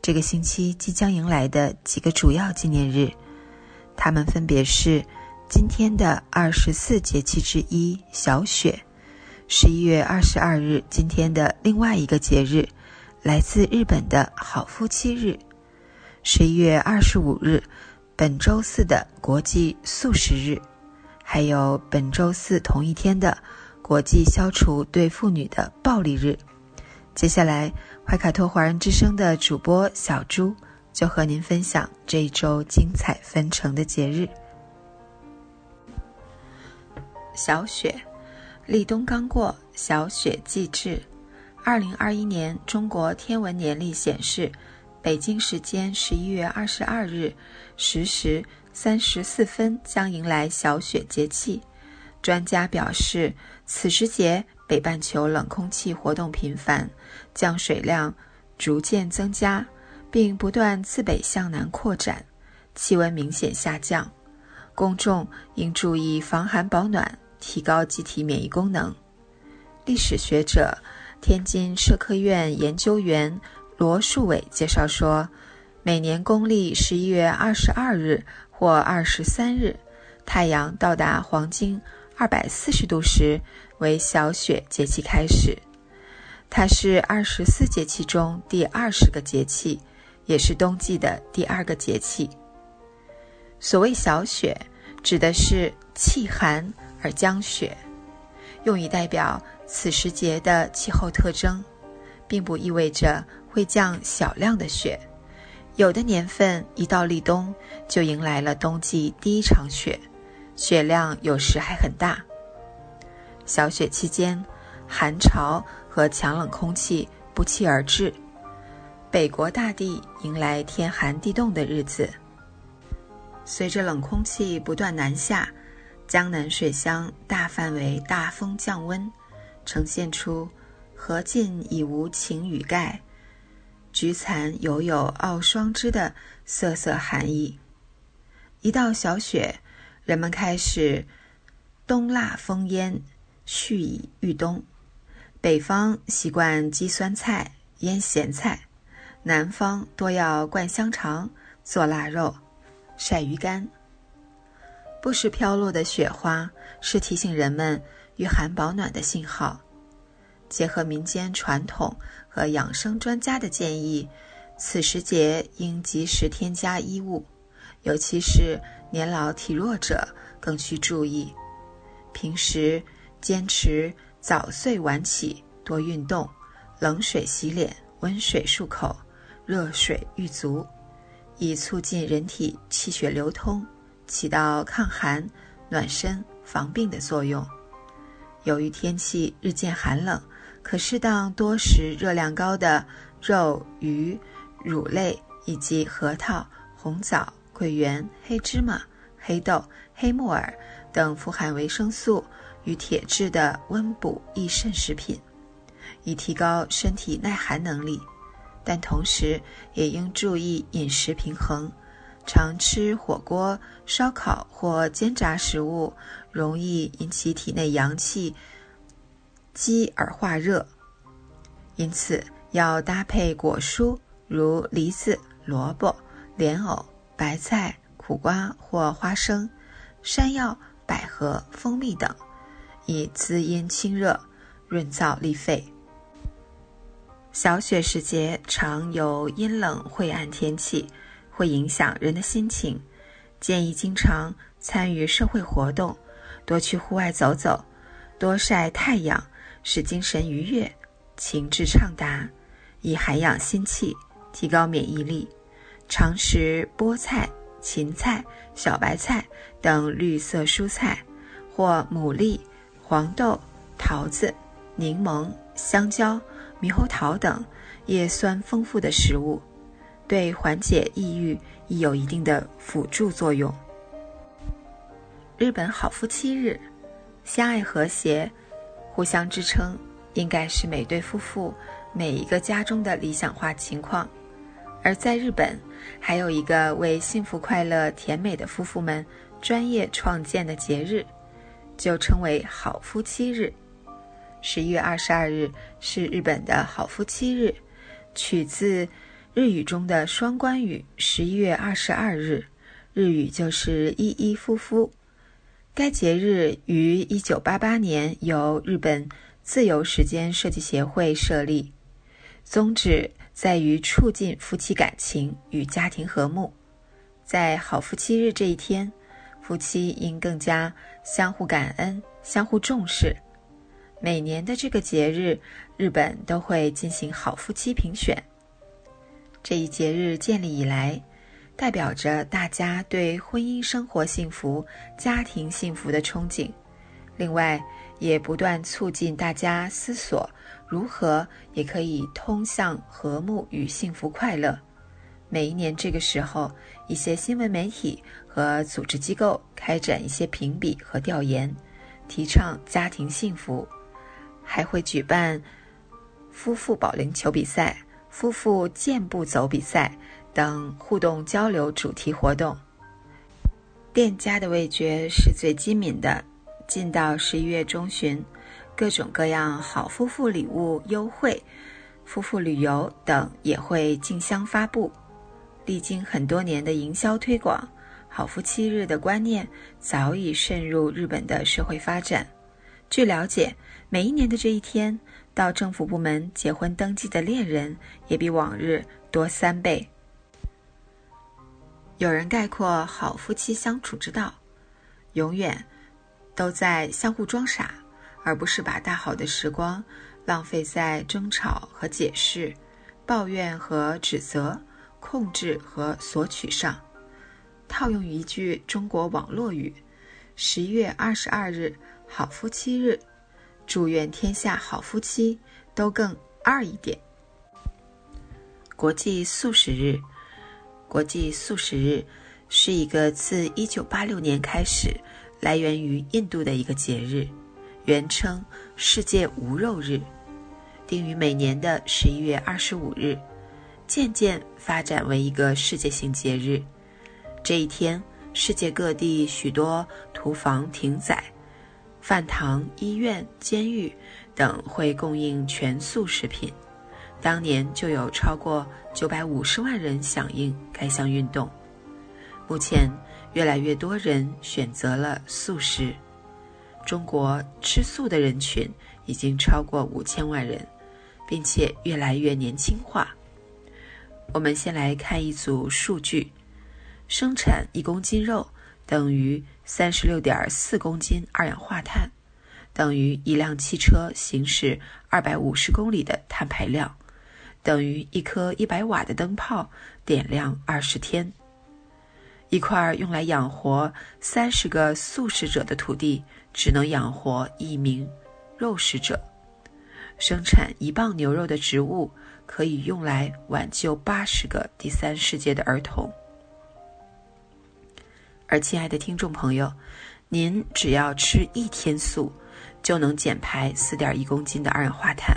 这个星期即将迎来的几个主要纪念日，它们分别是今天的二十四节气之一小雪，十一月二十二日今天的另外一个节日，来自日本的好夫妻日，十一月二十五日本周四的国际素食日，还有本周四同一天的国际消除对妇女的暴力日。接下来，怀卡托华人之声的主播小朱就和您分享这一周精彩纷呈的节日——小雪。立冬刚过，小雪既至。二零二一年中国天文年历显示，北京时间十一月二十二日十时三十四分将迎来小雪节气。专家表示，此时节北半球冷空气活动频繁，降水量逐渐增加，并不断自北向南扩展，气温明显下降。公众应注意防寒保暖。提高机体免疫功能。历史学者、天津社科院研究员罗树伟介绍说，每年公历十一月二十二日或二十三日，太阳到达黄金二百四十度时，为小雪节气开始。它是二十四节气中第二十个节气，也是冬季的第二个节气。所谓小雪，指的是气寒。而降雪，用以代表此时节的气候特征，并不意味着会降小量的雪。有的年份一到立冬，就迎来了冬季第一场雪，雪量有时还很大。小雪期间，寒潮和强冷空气不期而至，北国大地迎来天寒地冻的日子。随着冷空气不断南下。江南水乡大范围大风降温，呈现出“河尽已无晴雨盖，菊残犹有傲霜枝”的瑟瑟寒意。一到小雪，人们开始冬腊风烟，蓄以御冬。北方习惯积酸菜、腌咸菜，南方多要灌香肠、做腊肉、晒鱼干。不时飘落的雪花是提醒人们御寒保暖的信号。结合民间传统和养生专家的建议，此时节应及时添加衣物，尤其是年老体弱者更需注意。平时坚持早睡晚起，多运动，冷水洗脸，温水漱口，热水浴足，以促进人体气血流通。起到抗寒、暖身、防病的作用。由于天气日渐寒冷，可适当多食热量高的肉、鱼、乳类以及核桃、红枣、桂圆、黑芝麻、黑豆、黑木耳等富含维生素与铁质的温补益肾食品，以提高身体耐寒能力。但同时也应注意饮食平衡。常吃火锅、烧烤或煎炸食物，容易引起体内阳气积而化热，因此要搭配果蔬，如梨子、萝卜、莲藕、白菜、苦瓜或花生、山药、百合、蜂蜜等，以滋阴清热、润燥利肺。小雪时节常有阴冷晦暗天气。会影响人的心情，建议经常参与社会活动，多去户外走走，多晒太阳，使精神愉悦，情志畅达，以涵养心气，提高免疫力。常食菠菜、芹菜、小白菜等绿色蔬菜，或牡蛎、黄豆、桃子、柠檬、香蕉、猕猴桃等叶酸丰富的食物。对缓解抑郁亦有一定的辅助作用。日本好夫妻日，相爱和谐、互相支撑，应该是每对夫妇每一个家中的理想化情况。而在日本，还有一个为幸福、快乐、甜美的夫妇们专业创建的节日，就称为好夫妻日。十一月二十二日是日本的好夫妻日，取自。日语中的双关语“十一月二十二日”，日语就是“依依夫妇”。该节日于一九八八年由日本自由时间设计协会设立，宗旨在于促进夫妻感情与家庭和睦。在好夫妻日这一天，夫妻应更加相互感恩、相互重视。每年的这个节日，日本都会进行好夫妻评选。这一节日建立以来，代表着大家对婚姻生活幸福、家庭幸福的憧憬。另外，也不断促进大家思索如何也可以通向和睦与幸福快乐。每一年这个时候，一些新闻媒体和组织机构开展一些评比和调研，提倡家庭幸福，还会举办夫妇保龄球比赛、夫妇健步走比赛等互动交流主题活动。店家的味觉是最机敏的。进到十一月中旬，各种各样好夫妇礼物优惠、夫妇旅游等也会竞相发布。历经很多年的营销推广，好夫妻日的观念早已渗入日本的社会发展。据了解，每一年的这一天，到政府部门结婚登记的恋人也比往日多三倍。有人概括好夫妻相处之道：永远。都在相互装傻，而不是把大好的时光浪费在争吵和解释、抱怨和指责、控制和索取上。套用一句中国网络语：“十一月二十二日，好夫妻日，祝愿天下好夫妻都更二一点。”国际素食日，国际素食日是一个自一九八六年开始。来源于印度的一个节日，原称世界无肉日，定于每年的十一月二十五日，渐渐发展为一个世界性节日。这一天，世界各地许多屠房、停宰、饭堂、医院、监狱等会供应全素食品。当年就有超过九百五十万人响应该项运动。目前。越来越多人选择了素食。中国吃素的人群已经超过五千万人，并且越来越年轻化。我们先来看一组数据：生产一公斤肉等于三十六点四公斤二氧化碳，等于一辆汽车行驶二百五十公里的碳排量，等于一颗一百瓦的灯泡点亮二十天。一块用来养活三十个素食者的土地，只能养活一名肉食者。生产一磅牛肉的植物，可以用来挽救八十个第三世界的儿童。而亲爱的听众朋友，您只要吃一天素，就能减排四点一公斤的二氧化碳。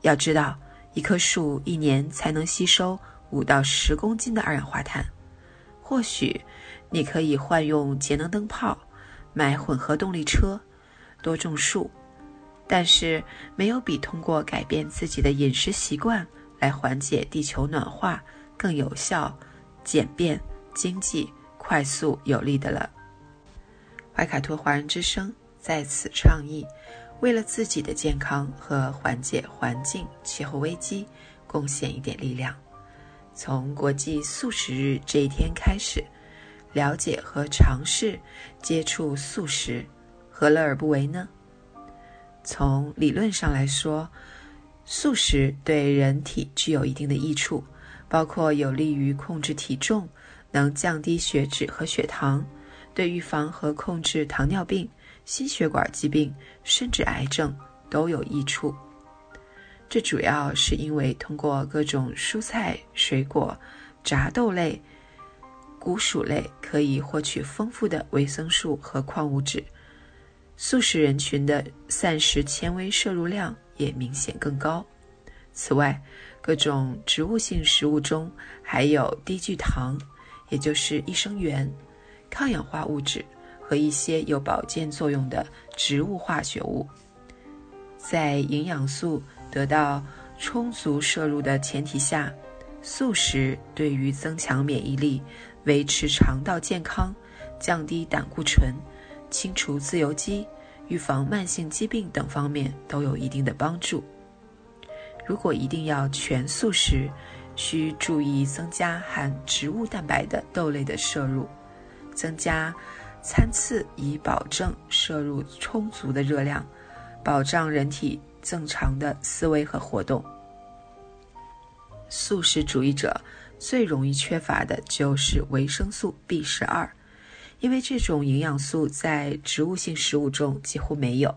要知道，一棵树一年才能吸收五到十公斤的二氧化碳。或许，你可以换用节能灯泡，买混合动力车，多种树，但是没有比通过改变自己的饮食习惯来缓解地球暖化更有效、简便、经济、快速、有力的了。怀卡托华人之声在此倡议，为了自己的健康和缓解环境气候危机，贡献一点力量。从国际素食日这一天开始，了解和尝试接触素食，何乐而不为呢？从理论上来说，素食对人体具有一定的益处，包括有利于控制体重，能降低血脂和血糖，对预防和控制糖尿病、心血管疾病、甚至癌症都有益处。这主要是因为通过各种蔬菜、水果、杂豆类、谷薯类，可以获取丰富的维生素和矿物质。素食人群的膳食纤维摄入量也明显更高。此外，各种植物性食物中还有低聚糖，也就是益生元、抗氧化物质和一些有保健作用的植物化学物，在营养素。得到充足摄入的前提下，素食对于增强免疫力、维持肠道健康、降低胆固醇、清除自由基、预防慢性疾病等方面都有一定的帮助。如果一定要全素食，需注意增加含植物蛋白的豆类的摄入，增加餐次以保证摄入充足的热量。保障人体正常的思维和活动。素食主义者最容易缺乏的就是维生素 B 十二，因为这种营养素在植物性食物中几乎没有。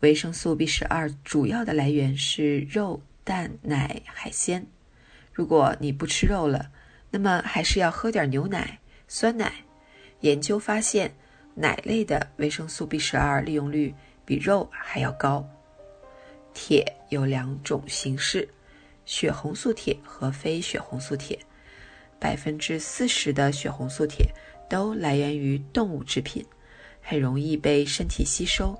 维生素 B 十二主要的来源是肉、蛋、奶、海鲜。如果你不吃肉了，那么还是要喝点牛奶、酸奶。研究发现，奶类的维生素 B 十二利用率比肉还要高。铁有两种形式。血红素铁和非血红素铁，百分之四十的血红素铁都来源于动物制品，很容易被身体吸收。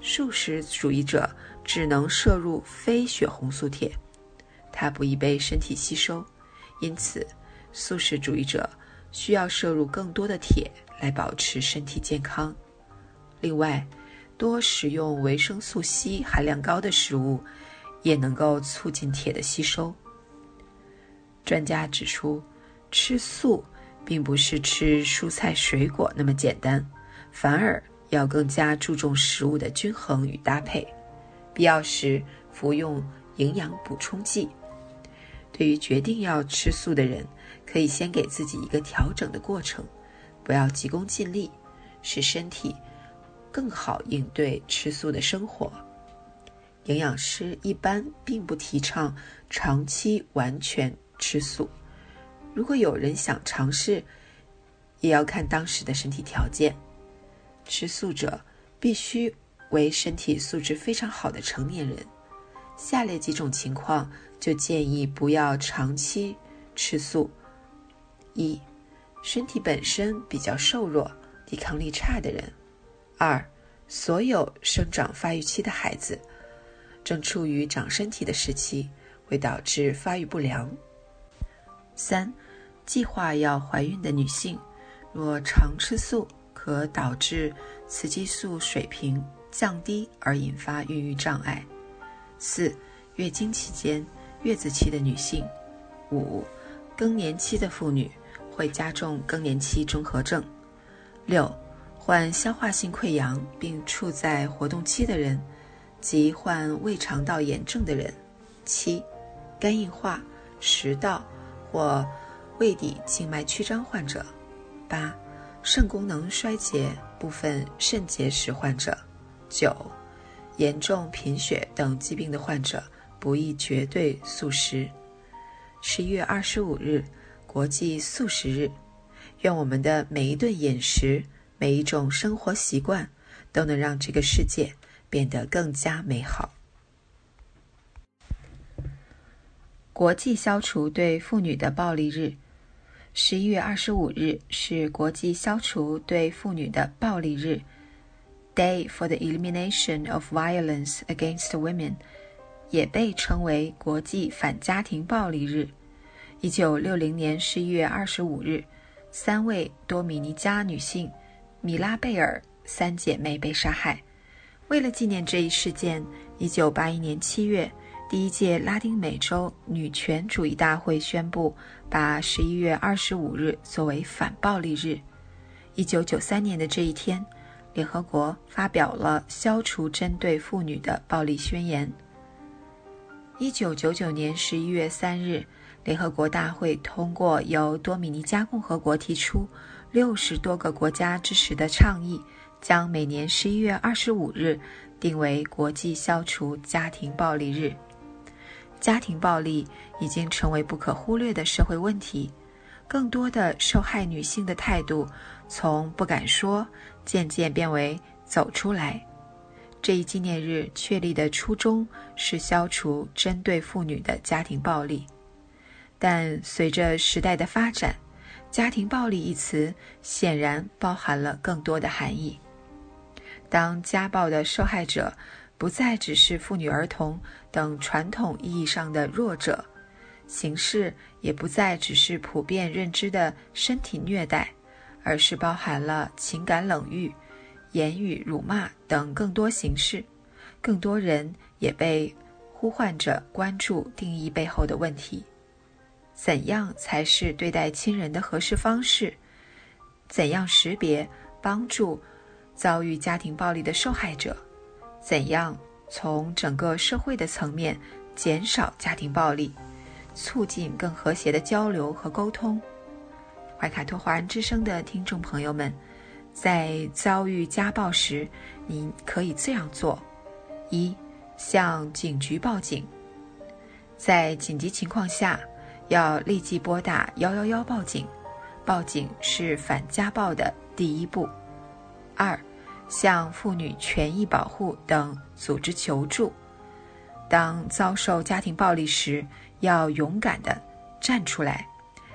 素食主义者只能摄入非血红素铁，它不易被身体吸收，因此素食主义者需要摄入更多的铁来保持身体健康。另外，多食用维生素 C 含量高的食物。也能够促进铁的吸收。专家指出，吃素并不是吃蔬菜水果那么简单，反而要更加注重食物的均衡与搭配，必要时服用营养补充剂。对于决定要吃素的人，可以先给自己一个调整的过程，不要急功近利，使身体更好应对吃素的生活。营养师一般并不提倡长期完全吃素。如果有人想尝试，也要看当时的身体条件。吃素者必须为身体素质非常好的成年人。下列几种情况就建议不要长期吃素：一、身体本身比较瘦弱、抵抗力差的人；二、所有生长发育期的孩子。正处于长身体的时期，会导致发育不良。三、计划要怀孕的女性，若常吃素，可导致雌激素水平降低而引发孕育障碍。四、月经期间、月子期的女性。五、更年期的妇女会加重更年期综合症。六、患消化性溃疡并处在活动期的人。及患胃肠道炎症的人，七，肝硬化、食道或胃底静脉曲张患者，八，肾功能衰竭、部分肾结石患者，九，严重贫血等疾病的患者不宜绝对素食。十一月二十五日，国际素食日，愿我们的每一顿饮食、每一种生活习惯，都能让这个世界。变得更加美好。国际消除对妇女的暴力日，十一月二十五日是国际消除对妇女的暴力日 （Day for the Elimination of Violence Against Women），也被称为国际反家庭暴力日。一九六零年十一月二十五日，三位多米尼加女性米拉贝尔三姐妹被杀害。为了纪念这一事件，1981年7月，第一届拉丁美洲女权主义大会宣布把11月25日作为反暴力日。1993年的这一天，联合国发表了消除针对妇女的暴力宣言。1999年11月3日，联合国大会通过由多米尼加共和国提出、六十多个国家支持的倡议。将每年十一月二十五日定为国际消除家庭暴力日。家庭暴力已经成为不可忽略的社会问题，更多的受害女性的态度从不敢说，渐渐变为走出来。这一纪念日确立的初衷是消除针对妇女的家庭暴力，但随着时代的发展，家庭暴力一词显然包含了更多的含义。当家暴的受害者不再只是妇女、儿童等传统意义上的弱者，形式也不再只是普遍认知的身体虐待，而是包含了情感冷遇、言语辱骂等更多形式。更多人也被呼唤着关注定义背后的问题：怎样才是对待亲人的合适方式？怎样识别、帮助？遭遇家庭暴力的受害者，怎样从整个社会的层面减少家庭暴力，促进更和谐的交流和沟通。怀卡托华人之声的听众朋友们，在遭遇家暴时，您可以这样做：一、向警局报警。在紧急情况下，要立即拨打幺幺幺报警。报警是反家暴的第一步。二、向妇女权益保护等组织求助。当遭受家庭暴力时，要勇敢地站出来，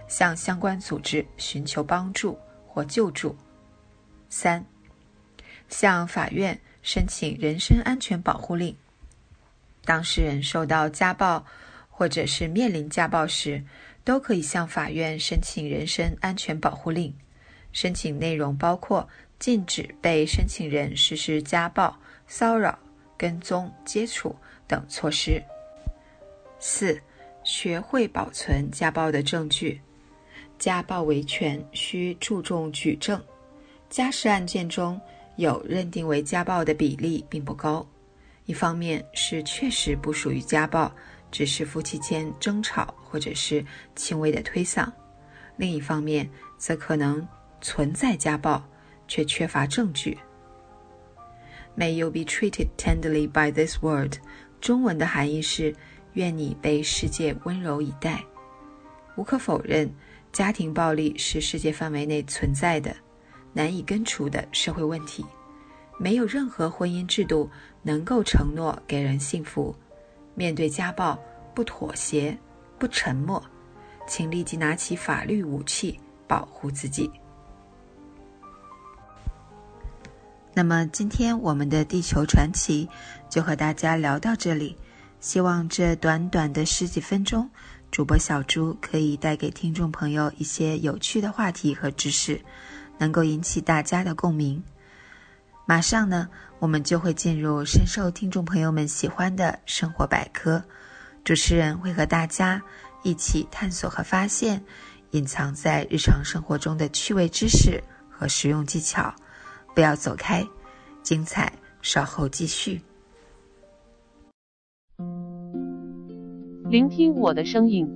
向相关组织寻求帮助或救助。三、向法院申请人身安全保护令。当事人受到家暴或者是面临家暴时，都可以向法院申请人身安全保护令。申请内容包括禁止被申请人实施家暴、骚扰、跟踪、接触等措施。四、学会保存家暴的证据。家暴维权需注重举证。家事案件中有认定为家暴的比例并不高。一方面是确实不属于家暴，只是夫妻间争吵或者是轻微的推搡；另一方面则可能存在家暴，却缺乏证据。May you be treated tenderly by this word，。中文的含义是愿你被世界温柔以待。无可否认，家庭暴力是世界范围内存在的。难以根除的社会问题，没有任何婚姻制度能够承诺给人幸福。面对家暴，不妥协，不沉默，请立即拿起法律武器保护自己。那么，今天我们的地球传奇就和大家聊到这里。希望这短短的十几分钟，主播小猪可以带给听众朋友一些有趣的话题和知识。能够引起大家的共鸣。马上呢，我们就会进入深受听众朋友们喜欢的生活百科。主持人会和大家一起探索和发现隐藏在日常生活中的趣味知识和实用技巧。不要走开，精彩稍后继续。聆听我的声音，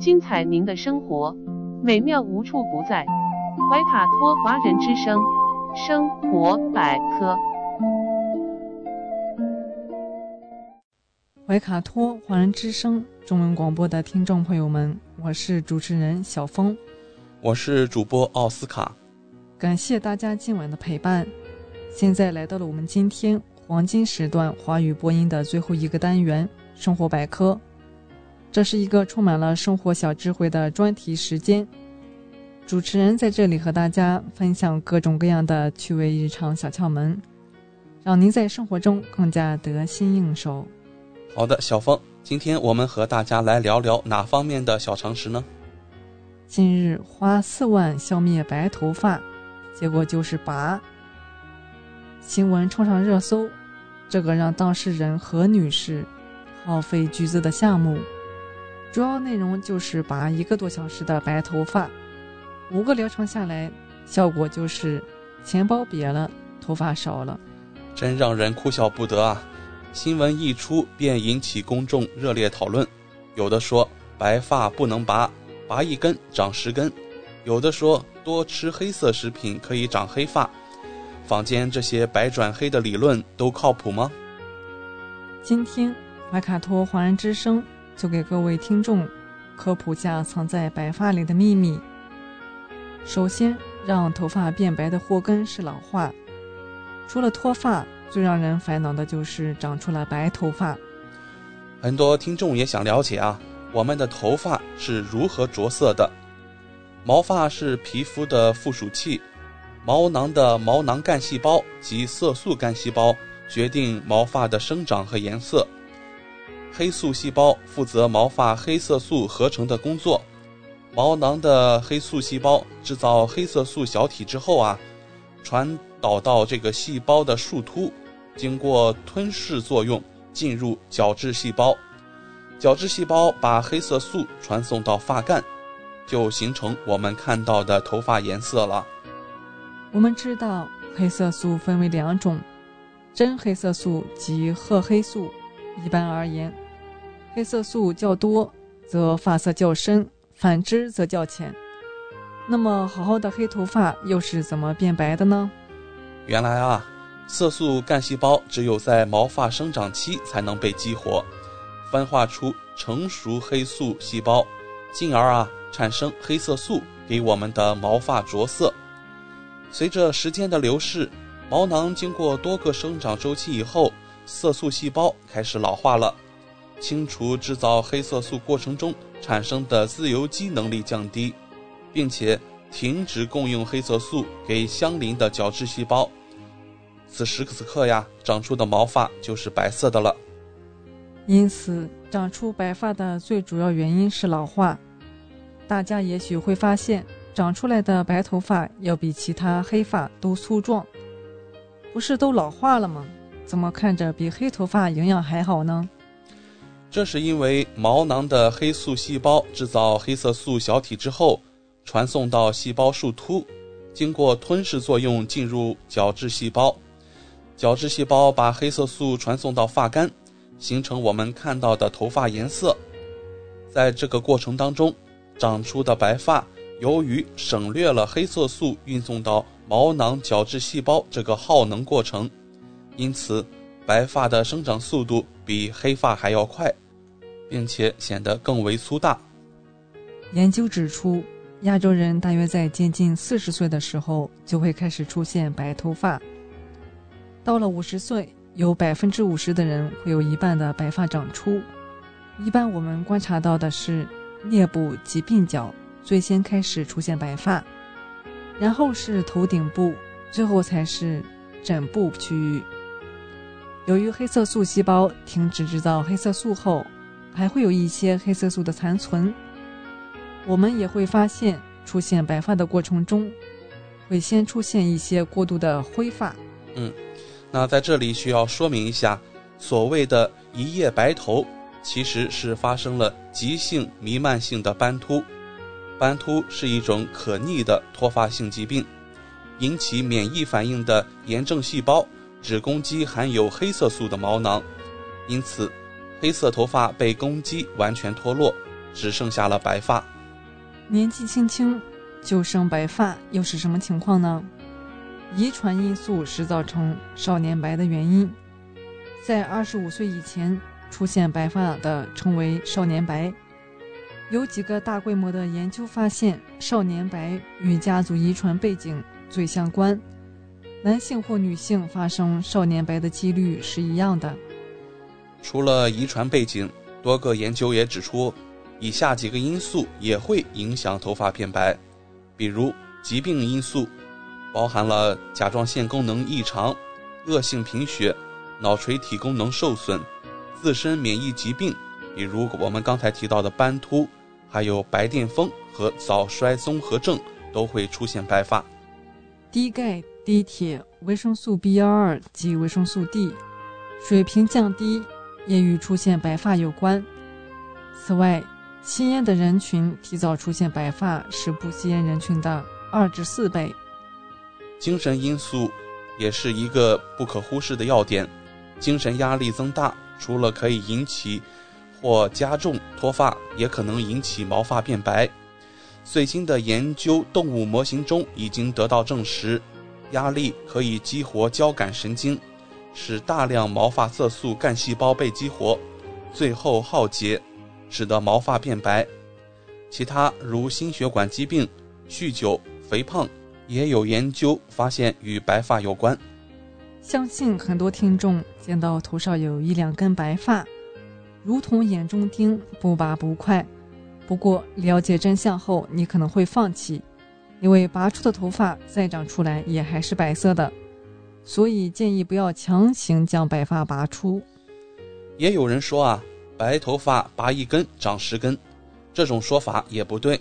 精彩您的生活，美妙无处不在。怀卡托华人之声生活百科。怀卡托华人之声中文广播的听众朋友们，我是主持人小峰，我是主播奥斯卡。感谢大家今晚的陪伴。现在来到了我们今天黄金时段华语播音的最后一个单元——生活百科。这是一个充满了生活小智慧的专题时间。主持人在这里和大家分享各种各样的趣味日常小窍门，让您在生活中更加得心应手。好的，小峰，今天我们和大家来聊聊哪方面的小常识呢？近日花四万消灭白头发，结果就是拔。新闻冲上热搜，这个让当事人何女士耗费巨资的项目，主要内容就是拔一个多小时的白头发。五个疗程下来，效果就是钱包瘪了，头发少了，真让人哭笑不得啊！新闻一出便引起公众热烈讨论，有的说白发不能拔，拔一根长十根；有的说多吃黑色食品可以长黑发。坊间这些白转黑的理论都靠谱吗？今天怀卡托华人之声就给各位听众科普下藏在白发里的秘密。首先，让头发变白的祸根是老化。除了脱发，最让人烦恼的就是长出了白头发。很多听众也想了解啊，我们的头发是如何着色的？毛发是皮肤的附属器，毛囊的毛囊干细胞及色素干细胞决定毛发的生长和颜色。黑素细胞负责毛发黑色素合成的工作。毛囊的黑素细胞制造黑色素小体之后啊，传导到这个细胞的树突，经过吞噬作用进入角质细胞，角质细胞把黑色素传送到发干，就形成我们看到的头发颜色了。我们知道黑色素分为两种，真黑色素及褐黑素。一般而言，黑色素较多，则发色较深；反之则较浅。那么，好好的黑头发又是怎么变白的呢？原来啊，色素干细胞只有在毛发生长期才能被激活，分化出成熟黑素细胞，进而啊产生黑色素，给我们的毛发着色。随着时间的流逝，毛囊经过多个生长周期以后，色素细胞开始老化了，清除制造黑色素过程中产生的自由基能力降低。并且停止供应黑色素给相邻的角质细胞，此时此刻呀，长出的毛发就是白色的了。因此，长出白发的最主要原因是老化。大家也许会发现，长出来的白头发要比其他黑发都粗壮，不是都老化了吗？怎么看着比黑头发营养还好呢？这是因为毛囊的黑素细胞制造黑色素小体之后。传送到细胞树突，经过吞噬作用进入角质细胞，角质细胞把黑色素传送到发干，形成我们看到的头发颜色。在这个过程当中，长出的白发由于省略了黑色素运送到毛囊角质细胞这个耗能过程，因此白发的生长速度比黑发还要快，并且显得更为粗大。研究指出。亚洲人大约在接近四十岁的时候就会开始出现白头发，到了五十岁，有百分之五十的人会有一半的白发长出。一般我们观察到的是颞部及鬓角最先开始出现白发，然后是头顶部，最后才是枕部区域。由于黑色素细胞停止制造黑色素后，还会有一些黑色素的残存。我们也会发现，出现白发的过程中，会先出现一些过度的灰发。嗯，那在这里需要说明一下，所谓的一夜白头，其实是发生了急性弥漫性的斑秃。斑秃是一种可逆的脱发性疾病，引起免疫反应的炎症细胞只攻击含有黑色素的毛囊，因此黑色头发被攻击完全脱落，只剩下了白发。年纪轻轻就生白发，又是什么情况呢？遗传因素是造成少年白的原因。在二十五岁以前出现白发的称为少年白。有几个大规模的研究发现，少年白与家族遗传背景最相关，男性或女性发生少年白的几率是一样的。除了遗传背景，多个研究也指出。以下几个因素也会影响头发变白，比如疾病因素，包含了甲状腺功能异常、恶性贫血、脑垂体功能受损、自身免疫疾病，比如我们刚才提到的斑秃，还有白癜风和早衰综合症都会出现白发。低钙、低铁、维生素 B 幺二及维生素 D 水平降低也与出现白发有关。此外，吸烟的人群提早出现白发是不吸烟人群的二至四倍。精神因素也是一个不可忽视的要点。精神压力增大，除了可以引起或加重脱发，也可能引起毛发变白。最新的研究动物模型中已经得到证实，压力可以激活交感神经，使大量毛发色素干细胞被激活，最后耗竭。使得毛发变白，其他如心血管疾病、酗酒、肥胖，也有研究发现与白发有关。相信很多听众见到头上有一两根白发，如同眼中钉，不拔不快。不过了解真相后，你可能会放弃，因为拔出的头发再长出来也还是白色的，所以建议不要强行将白发拔出。也有人说啊。白头发拔一根长十根，这种说法也不对，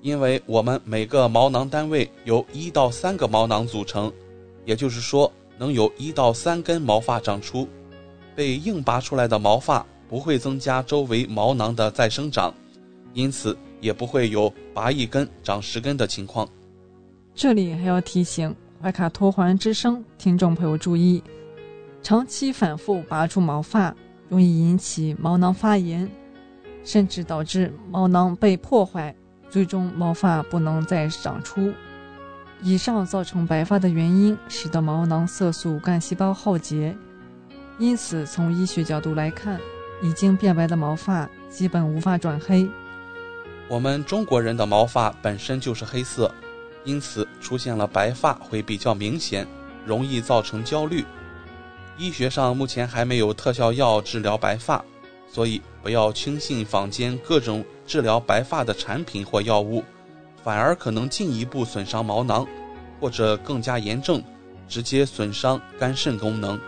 因为我们每个毛囊单位由一到三个毛囊组成，也就是说能有一到三根毛发长出。被硬拔出来的毛发不会增加周围毛囊的再生长，因此也不会有拔一根长十根的情况。这里还要提醒怀卡托华人之声听众朋友注意，长期反复拔出毛发，容易引起毛囊发炎，甚至导致毛囊被破坏，最终毛发不能再长出。以上造成白发的原因，使得毛囊色素干细胞耗竭。因此，从医学角度来看，已经变白的毛发基本无法转黑。我们中国人的毛发本身就是黑色，因此出现了白发会比较明显，容易造成焦虑。医学上目前还没有特效药治疗白发，所以不要轻信坊间各种治疗白发的产品或药物。反而可能进一步损伤毛囊，或者更加严重，直接损伤肝肾功能。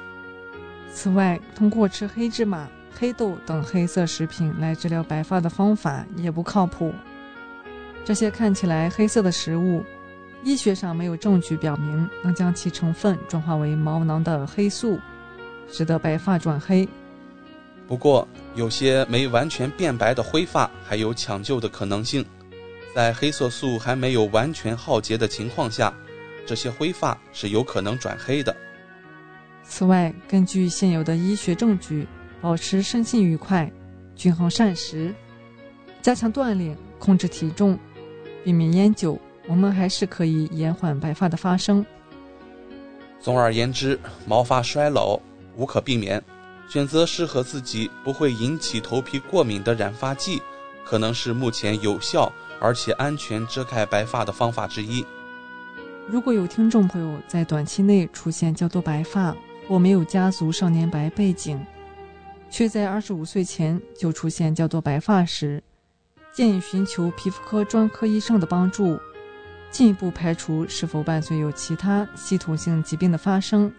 此外，通过吃黑芝麻、黑豆等黑色食品来治疗白发的方法也不靠谱。这些看起来黑色的食物，医学上没有证据表明能将其成分转化为毛囊的黑素，使得白发转黑。不过，有些没完全变白的灰发还有抢救的可能性。在黑色素还没有完全耗竭的情况下，这些灰发是有可能转黑的。此外，根据现有的医学证据，保持身心愉快、均衡膳食、加强锻炼、控制体重、避免烟酒，我们还是可以延缓白发的发生。总而言之，毛发衰老无可避免，选择适合自己、不会引起头皮过敏的染发剂，可能是目前有效。而且安全遮盖白发的方法之一。如果有听众朋友在短期内出现较多白发，或没有家族少年白背景，却在二十五岁前就出现较多白发时，建议寻求皮肤科专科医生的帮助，进一步排除是否伴随有其他系统性疾病的发生，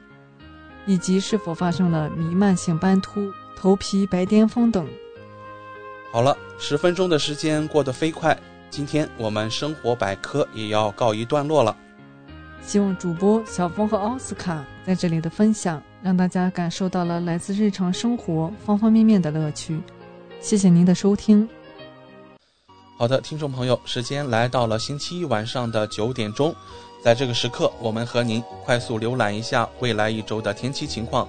以及是否发生了弥漫性斑秃、头皮白癜风等。好了，十分钟的时间过得飞快。今天我们生活百科也要告一段落了。希望主播小峰和奥斯卡在这里的分享，让大家感受到了来自日常生活方方面面的乐趣。谢谢您的收听。好的，听众朋友，时间来到了星期一晚上的九点钟，在这个时刻，我们和您快速浏览一下未来一周的天气情况。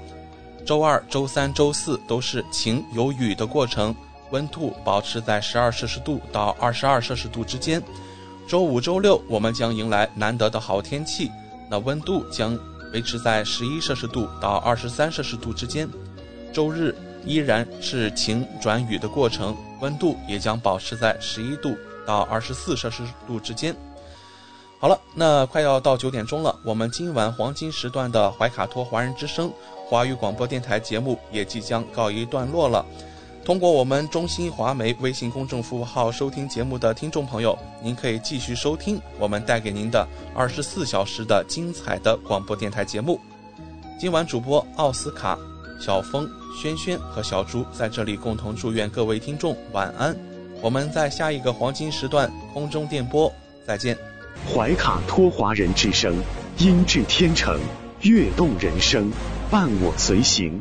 周二、周三、周四都是晴有雨的过程。温度保持在十二摄氏度到二十二摄氏度之间。周五、周六我们将迎来难得的好天气，那温度将维持在十一摄氏度到二十三摄氏度之间。周日依然是晴转雨的过程，温度也将保持在十一度到二十四摄氏度之间。好了，那快要到九点钟了，我们今晚黄金时段的怀卡托华人之声华语广播电台节目也即将告一段落了。通过我们中新华媒微信公众服务号收听节目的听众朋友，您可以继续收听我们带给您的二十四小时的精彩的广播电台节目。今晚主播奥斯卡、小峰、轩轩和小朱在这里共同祝愿各位听众晚安。我们在下一个黄金时段空中电波再见。怀卡托华人之声，音质天成，悦动人生，伴我随行。